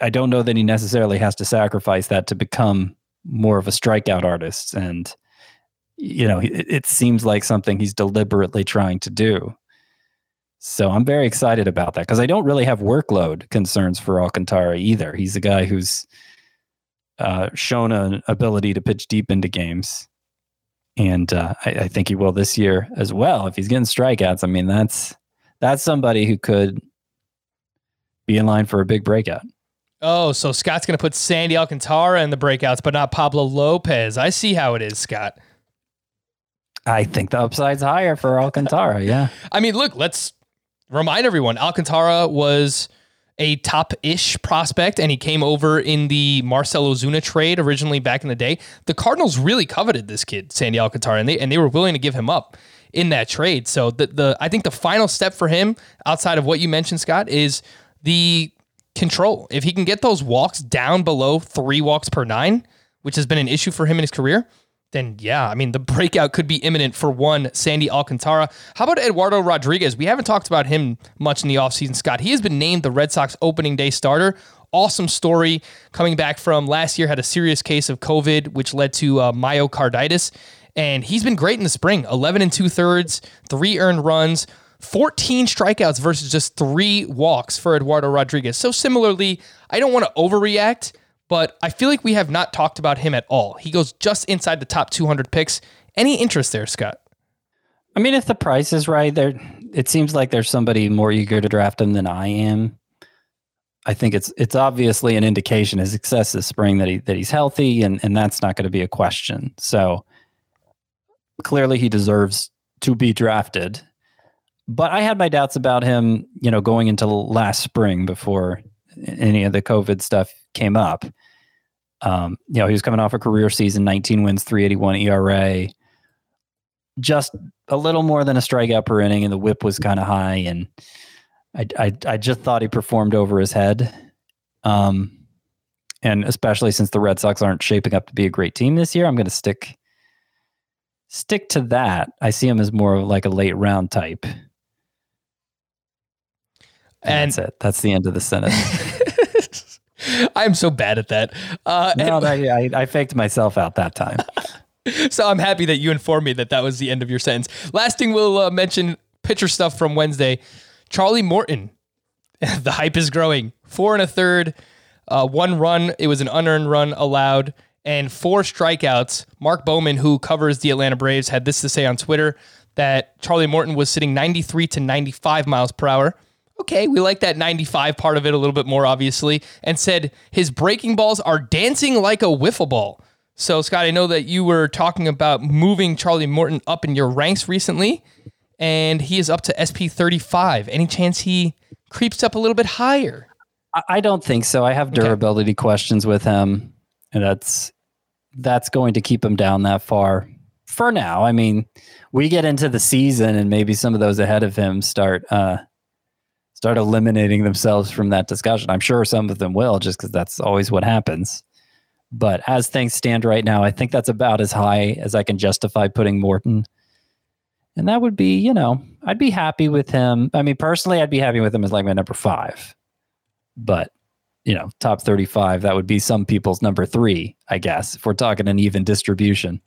I don't know that he necessarily has to sacrifice that to become more of a strikeout artist. And, you know, it, it seems like something he's deliberately trying to do. So I'm very excited about that because I don't really have workload concerns for Alcantara either. He's a guy who's uh, shown an ability to pitch deep into games and uh, I, I, think he will this year as well. If he's getting strikeouts, I mean that's that's somebody who could be in line for a big breakout. Oh, so Scott's going to put Sandy Alcantara in the breakouts, but not Pablo Lopez. I see how it is, Scott. I think the upside's higher for Alcantara. Yeah. <laughs> I mean, look, let's remind everyone Alcantara was a top ish prospect, and he came over in the Marcell Ozuna trade originally back in the day. The Cardinals really coveted this kid, Sandy Alcantara, and they and they were willing to give him up in that trade. So the the I think the final step for him, outside of what you mentioned, Scott, is the control. If he can get those walks down below three walks per nine, which has been an issue for him in his career, then yeah, I mean, the breakout could be imminent for one Sandy Alcantara. How about Eduardo Rodriguez? We haven't talked about him much in the offseason, Scott. He has been named the Red Sox opening day starter. Awesome story coming back from last year, had a serious case of COVID, which led to uh, myocarditis. And he's been great in the spring 11 and two thirds, three earned runs. 14 strikeouts versus just three walks for Eduardo Rodriguez. So, similarly, I don't want to overreact, but I feel like we have not talked about him at all. He goes just inside the top 200 picks. Any interest there, Scott? I mean, if the price is right, there it seems like there's somebody more eager to draft him than I am. I think it's it's obviously an indication of success this spring that he that he's healthy, and and that's not going to be a question. So clearly, he deserves to be drafted. But I had my doubts about him, you know, going into last spring before any of the COVID stuff came up. Um, you know, he was coming off a career season, 19 wins, 381 ERA, just a little more than a strikeout per inning, and the whip was kind of high. And I, I, I just thought he performed over his head. Um, and especially since the Red Sox aren't shaping up to be a great team this year, I'm going to stick stick to that. I see him as more of like a late round type. And, and that's it. That's the end of the sentence. <laughs> I'm so bad at that. Uh, no, and, I, I faked myself out that time. <laughs> so I'm happy that you informed me that that was the end of your sentence. Last thing we'll uh, mention pitcher stuff from Wednesday. Charlie Morton. <laughs> the hype is growing. Four and a third, uh, one run. It was an unearned run allowed, and four strikeouts. Mark Bowman, who covers the Atlanta Braves, had this to say on Twitter that Charlie Morton was sitting 93 to 95 miles per hour okay, we like that 95 part of it a little bit more, obviously, and said his breaking balls are dancing like a wiffle ball. So, Scott, I know that you were talking about moving Charlie Morton up in your ranks recently, and he is up to SP 35. Any chance he creeps up a little bit higher? I don't think so. I have durability okay. questions with him, and that's that's going to keep him down that far for now. I mean, we get into the season, and maybe some of those ahead of him start uh, start eliminating themselves from that discussion. I'm sure some of them will, just because that's always what happens. But as things stand right now, I think that's about as high as I can justify putting Morton. And that would be, you know, I'd be happy with him. I mean, personally, I'd be happy with him as like my number five. But, you know, top 35, that would be some people's number three, I guess, if we're talking an even distribution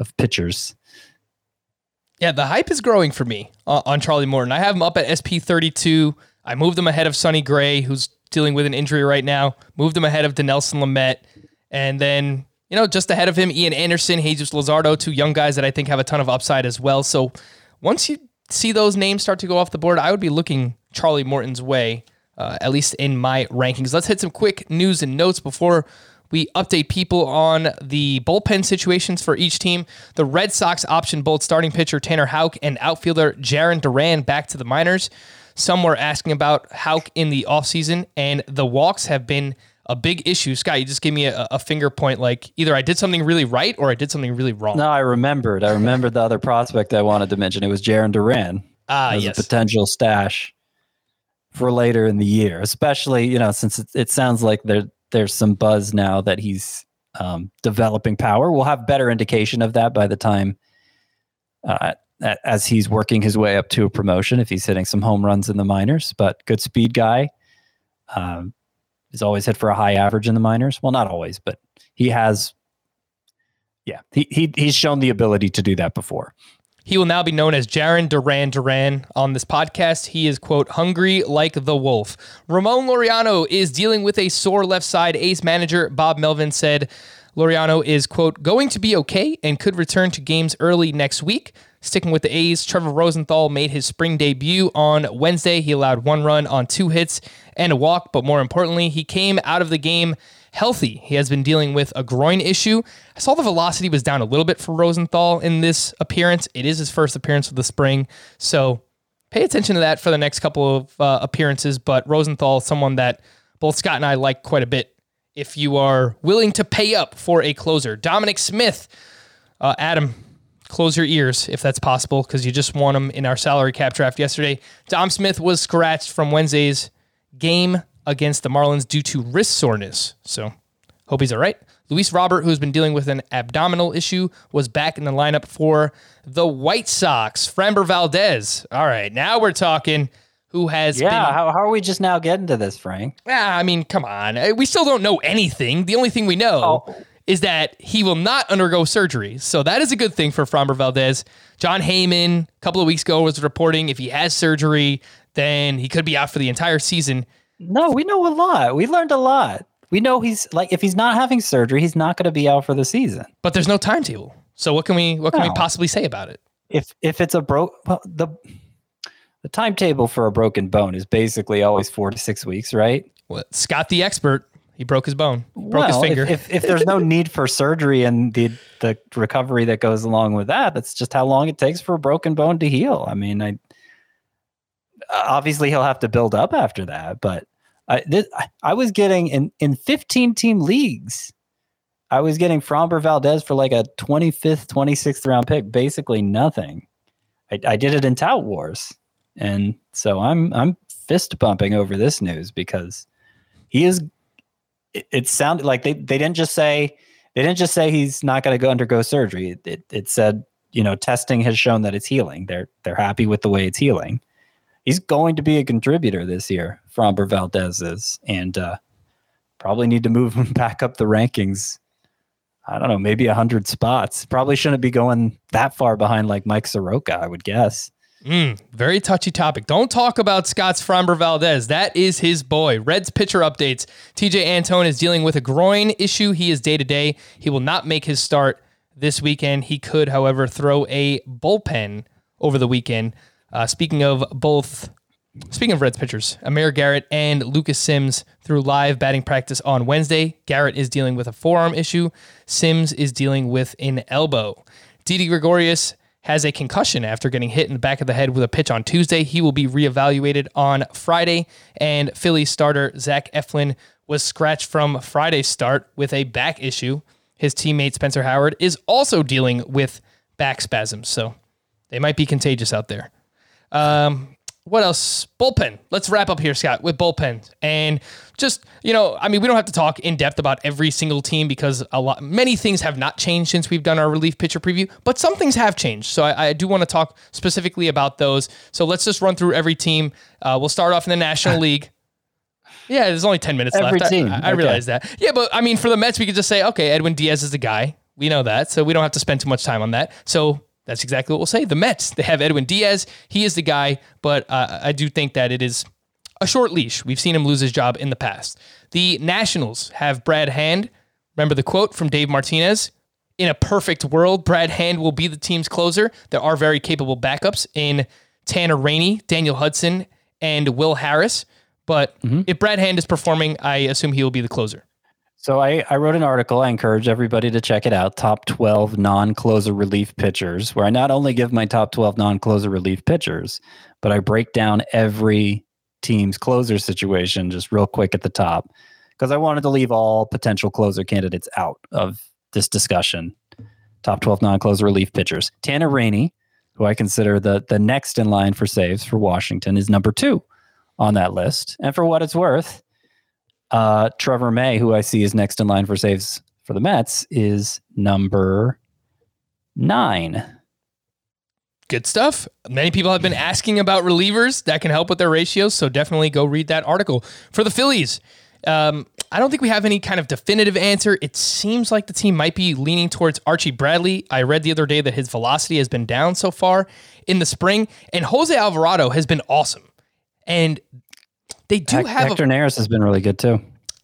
of pitchers. Yeah, the hype is growing for me uh, on Charlie Morton. I have him up at SP 32. I moved him ahead of Sonny Gray, who's dealing with an injury right now. Moved him ahead of Dinelson Lamet. And then, you know, just ahead of him, Ian Anderson, Jesus Luzardo, two young guys that I think have a ton of upside as well. So once you see those names start to go off the board, I would be looking Charlie Morton's way, uh, at least in my rankings. Let's hit some quick news and notes before we update people on the bullpen situations for each team. The Red Sox option both starting pitcher Tanner Houck and outfielder Jarren Duran back to the minors. Some were asking about Houck in the offseason, and the walks have been a big issue. Scott, you just gave me a, a, finger point like either I did something really right or I did something really wrong. No, I remembered. I remembered the other prospect I wanted to mention. It was Jarren Duran. Ah, as yes. a potential stash for later in the year, especially, you know, since it, it sounds like there there's some buzz now that he's um, developing power. We'll have better indication of that by the time uh, as he's working his way up to a promotion. If he's hitting some home runs in the minors, but good speed guy. Um, he's always hit for a high average in the minors. Well, not always, but he has. Yeah, he, he he's shown the ability to do that before. He will now be known as Jarren Duran Duran on this podcast. He is, quote, hungry like the wolf. Ramon Laureano is dealing with a sore left side. A's manager Bob Melvin said Laureano is, quote, going to be okay and could return to games early next week. Sticking with the A's, Trevor Rosenthal made his spring debut on Wednesday. He allowed one run on two hits and a walk, but more importantly, he came out of the game healthy. He has been dealing with a groin issue. I saw the velocity was down a little bit for Rosenthal in this appearance. It is his first appearance of the spring, so pay attention to that for the next couple of uh, appearances. But Rosenthal, someone that both Scott and I like quite a bit. If you are willing to pay up for a closer, Dominic Smith, uh, Adam, close your ears if that's possible because you just won him in our salary cap draft yesterday. Dom Smith was scratched from Wednesday's game against the Marlins due to wrist soreness. So hope he's all right. Luis Robert, who's been dealing with an abdominal issue, was back in the lineup for the White Sox. Framber Valdez. All right, now we're talking. Who has yeah? Been, how, how are we just now getting to this, Frank? Ah, I mean, come on. We still don't know anything. The only thing we know oh. Is that he will not undergo surgery. So that is a good thing for Framber Valdez. Jon Heyman, a couple of weeks ago, was reporting if he has surgery, then he could be out for the entire season. No, we know a lot. We learned a lot. We know he's like if he's not having surgery, he's not going to be out for the season. But there's no timetable. So what can we what can no. we possibly say about it? If if it's a broke well, the the timetable for a broken bone is basically always 4 to 6 weeks, right? Well, Scott the expert, he broke his bone, broke well, his finger. If, if, if there's no need for surgery and the the recovery that goes along with that, that's just how long it takes for a broken bone to heal. I mean, I uh, obviously he'll have to build up after that, but I, this, I was getting in, in 15 team leagues. I was getting Framber Valdez for like a 25th, 26th round pick, basically nothing. I, I did it in Tout Wars. And so I'm I'm fist bumping over this news because he is it, it sounded like they, they didn't just say they didn't just say he's not going to go undergo surgery. It, it, it said, you know, testing has shown that it's healing. They're they're happy with the way it's healing he's going to be a contributor this year. Framber Valdez is, and uh, probably need to move him <laughs> back up the rankings. I don't know, maybe hundred spots. Probably shouldn't be going that far behind like Mike Soroka, I would guess. Mm, very touchy topic. Don't talk about Scott's Framber Valdez. That is his boy. Reds pitcher updates. Tejay Antone is dealing with a groin issue. He is day to day. He will not make his start this weekend. He could, however, throw a bullpen over the weekend. Uh, speaking of both, speaking of Reds pitchers, Amir Garrett and Lucas Sims threw live batting practice on Wednesday. Garrett is dealing with a forearm issue. Sims is dealing with an elbow. Didi Gregorius has a concussion after getting hit in the back of the head with a pitch on Tuesday. He will be reevaluated on Friday. And Philly starter Zach Eflin was scratched from Friday's start with a back issue. His teammate Spencer Howard is also dealing with back spasms, so they might be contagious out there. Um, what else? Bullpen. Let's wrap up here, Scott, with bullpen. And just, you know, I mean, we don't have to talk in depth about every single team because a lot, many things have not changed since we've done our relief pitcher preview, but some things have changed. So I, I do want to talk specifically about those. So let's just run through every team. Uh, we'll start off in the National <laughs> League. Yeah, there's only 10 minutes every left. Team. I, I okay. realize that. Yeah, but I mean, for the Mets, we could just say, okay, Edwin Diaz is the guy. We know that. So we don't have to spend too much time on that. So that's exactly what we'll say. The Mets, they have Edwin Diaz. He is the guy, but uh, I do think that it is a short leash. We've seen him lose his job in the past. The Nationals have Brad Hand. Remember the quote from Dave Martinez? In a perfect world, Brad Hand will be the team's closer. There are very capable backups in Tanner Rainey, Daniel Hudson, and Will Harris. But if Brad Hand is performing, I assume he will be the closer. So I, I wrote an article. I encourage everybody to check it out. Top 12 non closer relief pitchers, where I not only give my top 12 non closer relief pitchers, but I break down every team's closer situation just real quick at the top because I wanted to leave all potential closer candidates out of this discussion. Top 12 non closer relief pitchers. Tanner Rainey, who I consider the, the next in line for saves for Washington, is number two on that list. And for what it's worth, uh, Trevor May, who I see is next in line for saves for the Mets, is number nine. Good stuff. Many people have been asking about relievers that can help with their ratios, so definitely go read that article. For the Phillies, um, I don't think we have any kind of definitive answer. It seems like the team might be leaning towards Archie Bradley. I read the other day that his velocity has been down so far in the spring, and Jose Alvarado has been awesome. And they do Hec- have a- Hector Neris has been really good too.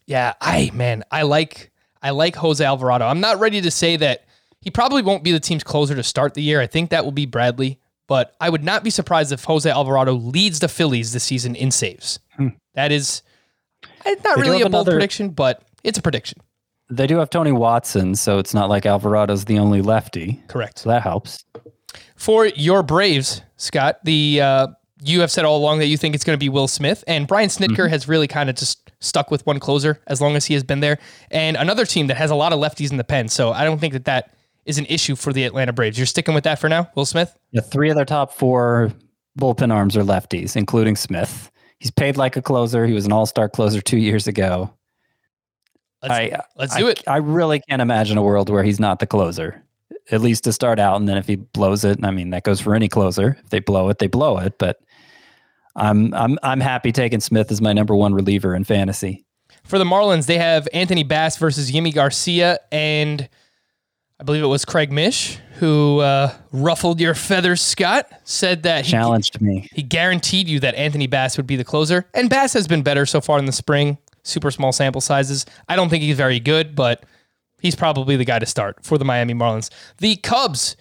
yeah, I man, I like I like Jose Alvarado. I'm not ready to say that he probably won't be the team's closer to start the year. I think that will be Bradley, but I would not be surprised if Jose Alvarado leads the Phillies this season in saves. That is not Hmm. They really a bold another- prediction, but it's a prediction. They do have Tony Watson, so it's not like Alvarado's the only lefty. Correct. So that helps. For your Braves, Scott, the uh, you have said all along that you think it's going to be Will Smith, and Brian Snitker Mm-hmm. has really kind of just stuck with one closer as long as he has been there, and another team that has a lot of lefties in the pen. So I don't think that that is an issue for the Atlanta Braves. You're sticking with that for now, Will Smith. Yeah, three of their top four bullpen arms are lefties, including Smith. He's paid like a closer. He was an all-star closer two years ago. Let's, I, let's I- do it. I really can't imagine a world where he's not the closer, at least to start out. And then if he blows it, I mean, that goes for any closer. If they blow it, they blow it. But I'm I'm I'm happy taking Smith as my number one reliever in fantasy. For the Marlins, they have Anthony Bass versus Yimi Garcia, and I believe it was Craig Mish who uh, ruffled your feathers. Scott said that he, Challenged me. he guaranteed you that Anthony Bass would be the closer, and Bass has been better so far in the spring. Super small sample sizes. I don't think he's very good, but he's probably the guy to start for the Miami Marlins. The Cubs,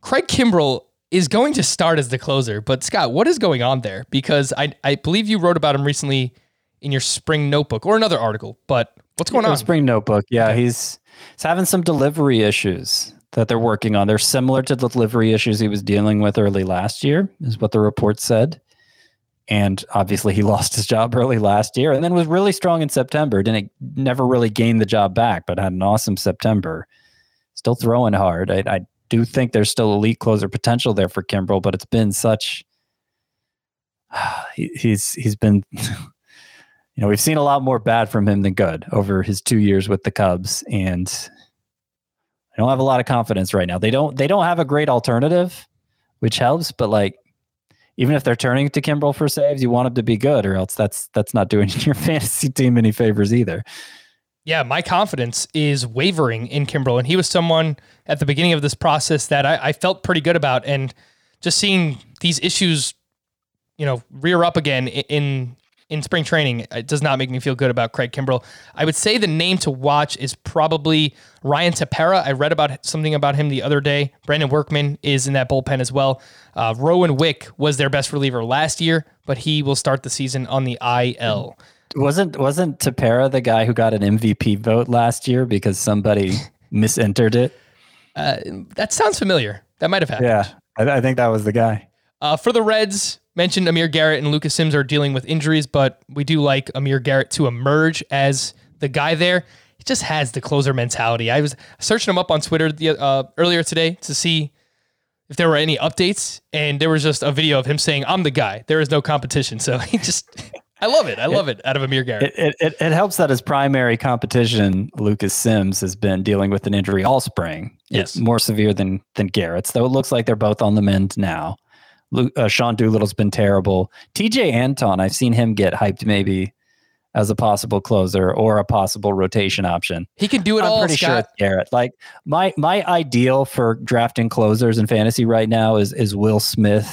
Craig Kimbrel is going to start as the closer, but Scott, what is going on there? Because I I believe you wrote about him recently in your spring notebook or another article, but what's going on? Spring Notebook. Yeah, he's he's having some delivery issues that they're working on. They're similar to the delivery issues he was dealing with early last year, is what the report said. And obviously, he <laughs> lost his job early last year, and then was really strong in September. Didn't never really gain the job back, but had an awesome September. Still throwing hard. I, I do think there's still elite closer potential there for Kimbrel, but it's been such. <sighs> He, he's he's been <laughs> you know, we've seen a lot more bad from him than good over his two years with the Cubs, and I don't have a lot of confidence right now. They don't they don't have a great alternative, which helps, but like even if they're turning to Kimbrel for saves, you want him to be good, or else that's that's not doing <laughs> your fantasy team any favors either. Yeah, my confidence is wavering in Kimbrel, and he was someone at the beginning of this process that I, I felt pretty good about, and just seeing these issues, you know, rear up again in in spring training, it does not make me feel good about Craig Kimbrel. I would say the name to watch is probably Ryan Tepera. I read about something about him the other day. Brandon Workman is in that bullpen as well. Uh, Rowan Wick was their best reliever last year, but he will start the season on the IL. Wasn't wasn't Tepera the guy who got an MVP vote last year because somebody <laughs> misentered it? That sounds familiar. That might have happened. Yeah, I, I think that was the guy. Uh, for the Reds, mentioned Amir Garrett and Lucas Sims are dealing with injuries, but we do like Amir Garrett to emerge as the guy there. He just has the closer mentality. I was searching him up on Twitter the, uh, earlier today to see if there were any updates, and there was just a video of him saying, "I'm the guy. There is no competition." So <laughs> he just, I love it. I love it out of Amir Garrett. It, it, it, it helps that his primary competition, Lucas Sims, has been dealing with an injury all spring. Yes. It's more severe than than Garrett's, though it looks like they're both on the mend now. Lu- uh, Sean Doolittle's been terrible. Tejay Antone, I've seen him get hyped maybe as a possible closer or a possible rotation option. he can do it I'm all, pretty sure Scott. it's Garrett. Like my my ideal for drafting closers in fantasy right now is is Will Smith,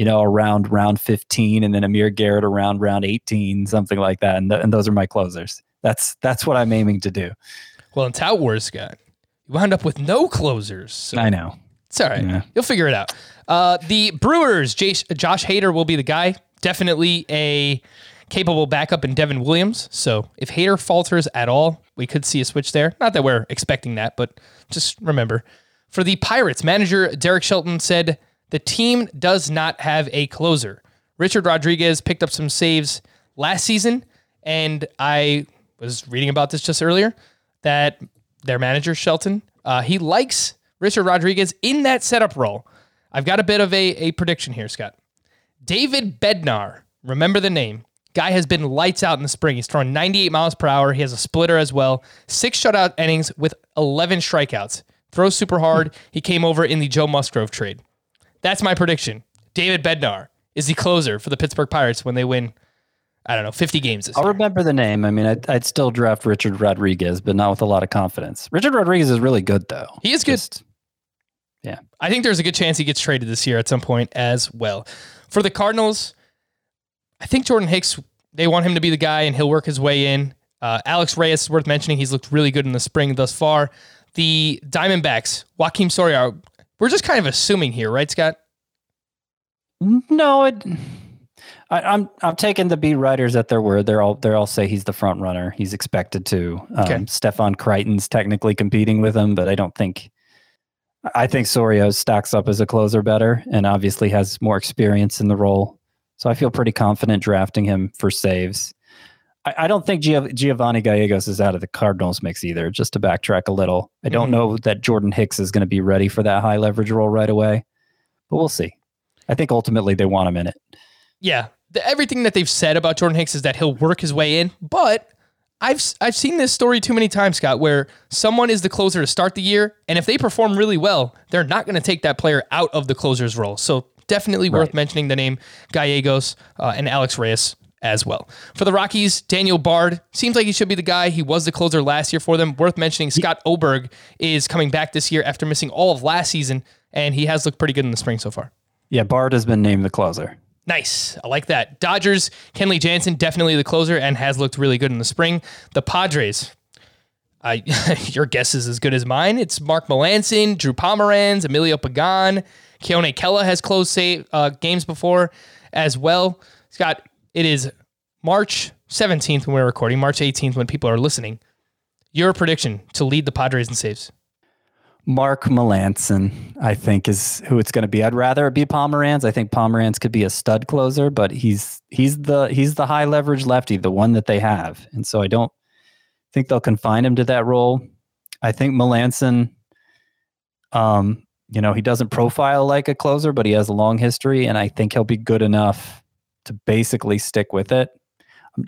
you know, around round 15, and then Amir Garrett around round 18, something like that. And, th- and those are my closers. That's that's what I'm aiming to do. Well, in Tout Wars, Scott, you wound up with no closers. So I know. It's all right. You'll figure it out. Uh, the Brewers, Josh Hader will be the guy. Definitely a capable backup in Devin Williams. So if Hader falters at all, we could see a switch there. Not that we're expecting that, but just remember. For the Pirates, manager Derek Shelton said the team does not have a closer. Richard Rodriguez picked up some saves last season, and I was reading about this just earlier that their manager Shelton uh, he likes Richard Rodriguez in that setup role. I've got a bit of a, a prediction here, Scott. David Bednar, remember the name. Guy has been lights out in the spring. He's throwing 98 miles per hour. He has a splitter as well. Six shutout innings with 11 strikeouts. Throws super hard. He came over in the Joe Musgrove trade. That's my prediction. David Bednar is the closer for the Pittsburgh Pirates when they win, I don't know, 50 games this I'll year. remember the name. I mean, I'd, I'd still draft Richard Rodriguez, but not with a lot of confidence. Richard Rodriguez is really good, though. He is good. yeah. I think there's a good chance he gets traded this year at some point as well. For the Cardinals, I think Jordan Hicks, they want him to be the guy and he'll work his way in. Uh, Alex Reyes is worth mentioning. He's looked really good in the spring thus far. The Diamondbacks, Joakim Soria, we're just kind of assuming here, right, Scott? No, it, I, I'm I'm taking the beat writers at their word. They're all they are all say he's the front runner. He's expected to. Um, Okay. Stefan Crichton's technically competing with him, but I don't think. I think Soria stacks up as a closer better, and obviously has more experience in the role. So I feel pretty confident drafting him for saves. I, I don't think Giov- Giovanni Gallegos is out of the Cardinals mix either. Just to backtrack a little, I don't Mhm. know that Jordan Hicks is going to be ready for that high leverage role right away, but we'll see. I think ultimately they want him in it. Yeah, the, everything that they've said about Jordan Hicks is that he'll work his way in, but I've I've seen this story too many times, Scott, where someone is the closer to start the year, and if they perform really well, they're not going to take that player out of the closer's role. So definitely worth mentioning the name Gallegos uh, and Alex Reyes as well. For the Rockies, Daniel Bard seems like he should be the guy. He was the closer last year for them. Worth mentioning, Scott Oberg is coming back this year after missing all of last season, and he has looked pretty good in the spring so far. Yeah, Bard has been named the closer. Nice. I like that. Dodgers, Kenley Jansen, definitely the closer and has looked really good in the spring. The Padres, I <laughs> your guess is as good as mine. It's Mark Melancon, Drew Pomeranz, Emilio Pagan, Keone Kela has closed save, uh, games before as well. Scott, it is March 17th when we're recording, March 18th when people are listening. Your prediction to lead the Padres in saves. Mark Melancon, I think, is who it's going to be. I'd rather it be Pomeranz. I think Pomeranz could be a stud closer, but he's he's the he's the high leverage lefty, the one that they have, and so I don't think they'll confine him to that role. I think Melanson, um, you know, he doesn't profile like a closer, but he has a long history, and I think he'll be good enough to basically stick with it.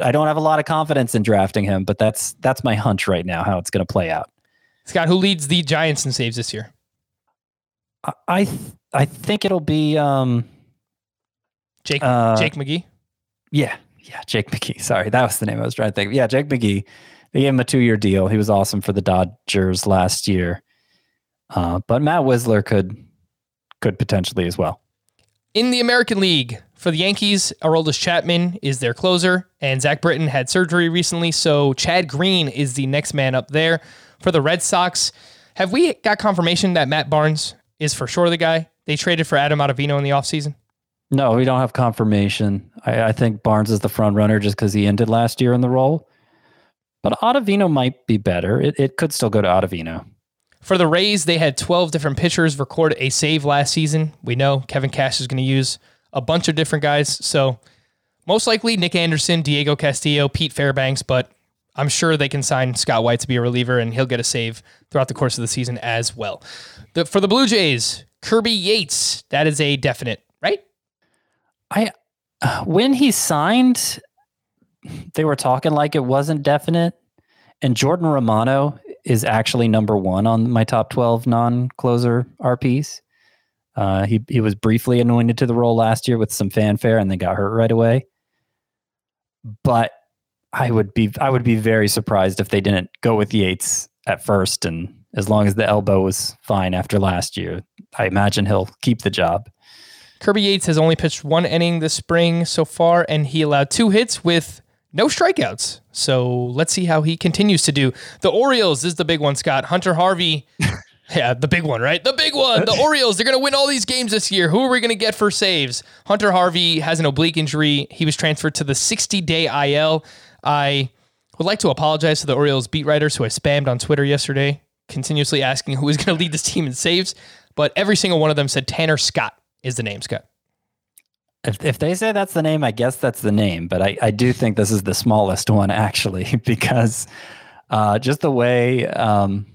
I don't have a lot of confidence in drafting him, but that's that's my hunch right now how it's going to play out. Scott, who leads the Giants in saves this year? I I, th- I think it'll be um Jake Uh, Jake McGee. yeah yeah Jake McGee. Sorry, that was the name I was trying to think. of. Yeah, Jake McGee. They gave him a two year deal. He was awesome for the Dodgers last year. Uh, but Matt Wisler could could potentially as well. In the American League, for the Yankees, Aroldis Chapman is their closer, and Zach Britton had surgery recently, so Chad Green is the next man up there. For the Red Sox, have we got confirmation that Matt Barnes is for sure the guy? They traded for Adam Ottavino in the offseason. No, we don't have confirmation. I, I think Barnes is the front runner just because he ended last year in the role. But Ottavino might be better. It, it could still go to Ottavino. For the Rays, they had 12 different pitchers record a save last season. We know Kevin Cash is going to use a bunch of different guys. So most likely Nick Anderson, Diego Castillo, Pete Fairbanks, but I'm sure they can sign Scott White to be a reliever and he'll get a save throughout the course of the season as well. The, for the Blue Jays, Kirby Yates, that is a definite, right? I when he signed, they were talking like it wasn't definite. And Jordan Romano is actually number one on my top twelve non-closer RPs. Uh, he he was briefly anointed to the role last year with some fanfare, and then got hurt right away. But I would be I would be very surprised if they didn't go with Yates at first, and as long as the elbow was fine after last year, I imagine he'll keep the job. Kirby Yates has only pitched one inning this spring so far, and he allowed two hits with no strikeouts. So let's see how he continues to do. The Orioles is the big one, Scott. Hunter Harvey <laughs> Yeah, the big one, right? The big one. The <laughs> Orioles, they're going to win all these games this year. Who are we going to get for saves? Hunter Harvey has an oblique injury. He was transferred to the 60 day IL. I would like to apologize to the Orioles beat writers who I spammed on Twitter yesterday, continuously asking who is going to lead this team in saves. But every single one of them said Tanner Scott is the name, Scott. If, if they say that's the name, I guess that's the name. But I, I do think this is the smallest one, actually, <laughs> because uh, just the way um,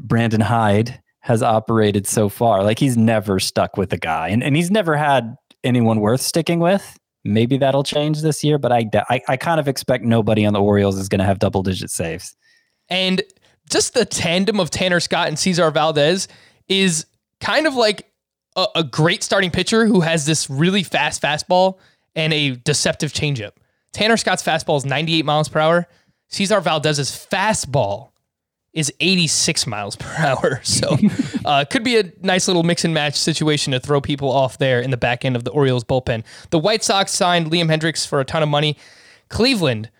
Brandon Hyde has operated so far, like he's never stuck with a guy, and, and he's never had anyone worth sticking with. Maybe that'll change this year, but I, I, I kind of expect nobody on the Orioles is going to have double digit saves. And just the tandem of Tanner Scott and Cesar Valdez is kind of like a, a great starting pitcher who has this really fast fastball and a deceptive changeup. Tanner Scott's fastball is 98 miles per hour. Cesar Valdez's fastball is 86 miles per <laughs> hour. So uh, could be a nice little mix and match situation to throw people off there in the back end of the Orioles bullpen. The White Sox signed Liam Hendriks for a ton of money. Cleveland,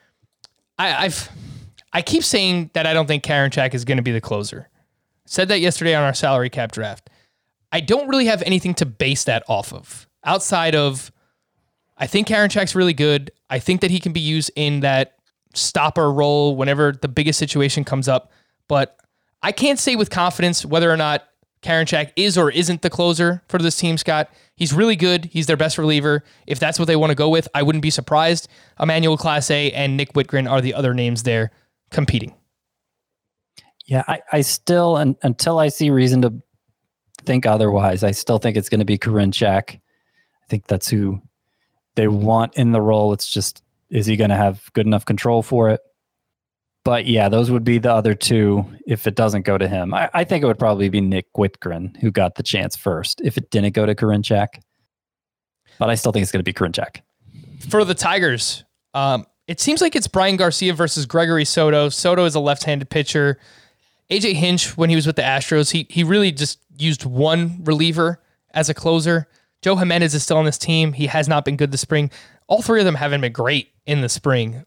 I, I've I keep saying that I don't think Karinchak is going to be the closer. Said that yesterday on our salary cap draft. I don't really have anything to base that off of outside of I think Karinchak's really good. I think that he can be used in that stopper role whenever the biggest situation comes up. But I can't say with confidence whether or not Karinchak is or isn't the closer for this team, Scott. He's really good. He's their best reliever. If that's what they want to go with, I wouldn't be surprised. Emmanuel Clase and Nick Wittgren are the other names there competing. Yeah, I, I still, and, until I see reason to think otherwise, I still think it's going to be Karinchak. I think that's who they want in the role. It's just, is he going to have good enough control for it? But yeah, those would be the other two if it doesn't go to him. I, I think it would probably be Nick Wittgren who got the chance first if it didn't go to Karinchak. But I still think it's going to be Karinchak. For the Tigers, um, it seems like it's Bryan Garcia versus Gregory Soto. Soto is a left-handed pitcher. AJ Hinch, when he was with the Astros, he he really just used one reliever as a closer. Joe Jimenez is still on this team. He has not been good this spring. All three of them haven't been great in the spring.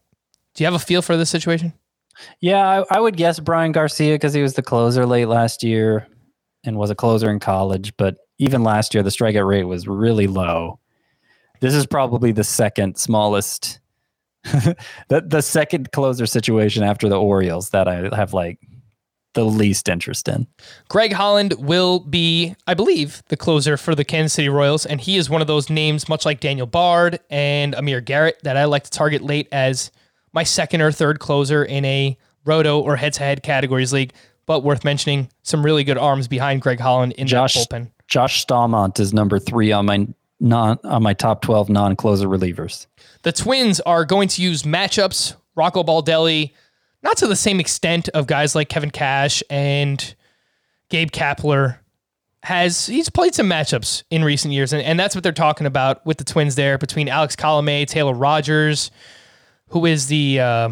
Do you have a feel for this situation? Yeah, I, I would guess Bryan Garcia because he was the closer late last year and was a closer in college. But even last year, the strikeout rate was really low. This is probably the second smallest, <laughs> the the second closer situation after the Orioles that I have like the least interest in. Greg Holland will be, I believe, the closer for the Kansas City Royals, and he is one of those names, much like Daniel Bard and Amir Garrett, that I like to target late as my second or third closer in a roto or head-to-head categories league. But worth mentioning, some really good arms behind Greg Holland in Josh, that bullpen. Josh Staumont is number three on my non on my top twelve non-closer relievers. The Twins are going to use matchups. Rocco Baldelli, not to the same extent of guys like Kevin Cash and Gabe Kapler. Has he's played some matchups in recent years, and, and that's what they're talking about with the Twins there between Alex Colomé, Taylor Rogers, who is the uh,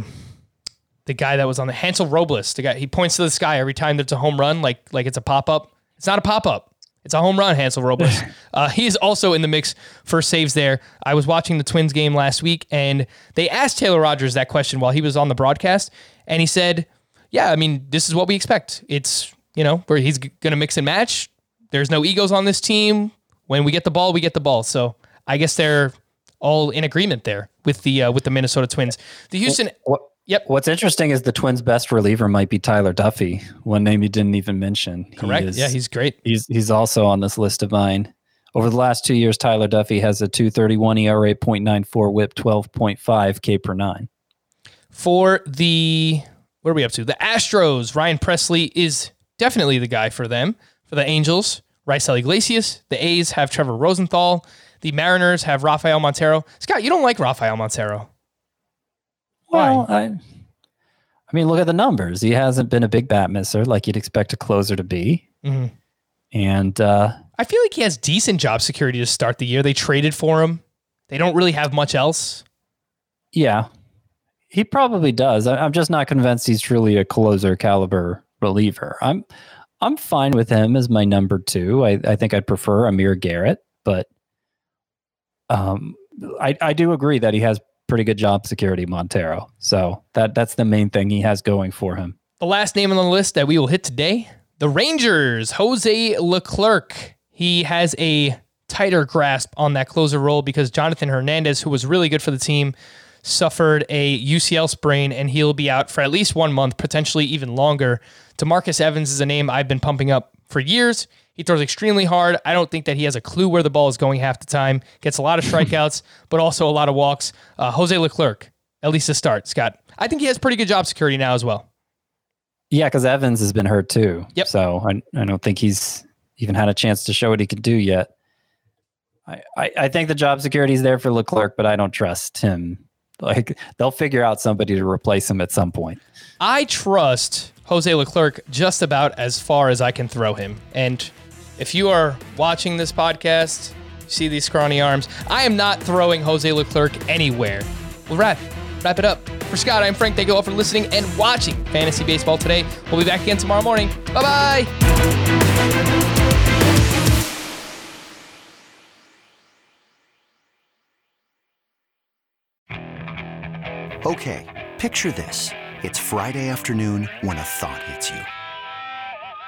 the guy that was on the Hansel Robles. The guy he points to the sky every time there's a home run, like like it's a pop up. It's not a pop up. It's a home run, Hansel Robles. <laughs> uh, he is also in the mix for saves there. I was watching the Twins game last week, and they asked Taylor Rogers that question while he was on the broadcast, and he said, "Yeah, I mean, this is what we expect. It's you know where he's g- going to mix and match. There's no egos on this team. When we get the ball, we get the ball. So I guess they're all in agreement there with the uh, with the Minnesota Twins. The Houston, What? Yep. What's interesting is the Twins' best reliever might be Tyler Duffey, one name you didn't even mention. He correct? is- yeah, he's great. he's he's also on this list of mine. Over the last two years, Tyler Duffey has a 231 ERA, 0.94 whip, 12.5 K per nine. for the what are we up to? The Astros. Ryan Pressly is definitely the guy for them. For the Angels, Raisel Iglesias. The A's have Trevor Rosenthal. The Mariners have Rafael Montero. Scott, you don't like Rafael Montero. Why? Well, I, I mean, look at the numbers. He hasn't been a big bat misser like you'd expect a closer to be. Mhm. And uh, I feel like he has decent job security to start the year. They traded for him. They don't really have much else. yeah, he probably does. I, I'm just not convinced he's truly a closer caliber reliever. I'm I'm fine with him as my number two. I, I think I'd prefer Amir Garrett, but um, I, I do agree that he has pretty good job security, Montero. So that that's the main thing he has going for him. The last name on the list that we will hit today, The Rangers, Jose Leclerc. He has a tighter grasp on that closer role because Jonathan Hernandez, who was really good for the team, suffered a UCL sprain and he'll be out for at least one month, potentially even longer. Demarcus Evans is a name I've been pumping up for years. He throws extremely hard. I don't think that he has a clue where the ball is going half the time. Gets a lot of strikeouts, <laughs> but also a lot of walks. Uh, Jose Leclerc, at least to start, Scott. I think he has pretty good job security now as well. Yeah, because Evans has been hurt too. Yep. So I, I don't think he's even had a chance to show what he could do yet. I, I, I think the job security is there for Leclerc, but I don't trust him. Like they'll figure out somebody to replace him at some point. I trust Jose Leclerc just about as far as I can throw him. And if you are watching this podcast, you see these scrawny arms, I am not throwing Jose Leclerc anywhere. We'll wrap, wrap it up. For Scott, I'm Frank. Thank you all for listening and watching Fantasy Baseball today. We'll be back again tomorrow morning. Bye bye. Okay, picture this. It's Friday afternoon when a thought hits you.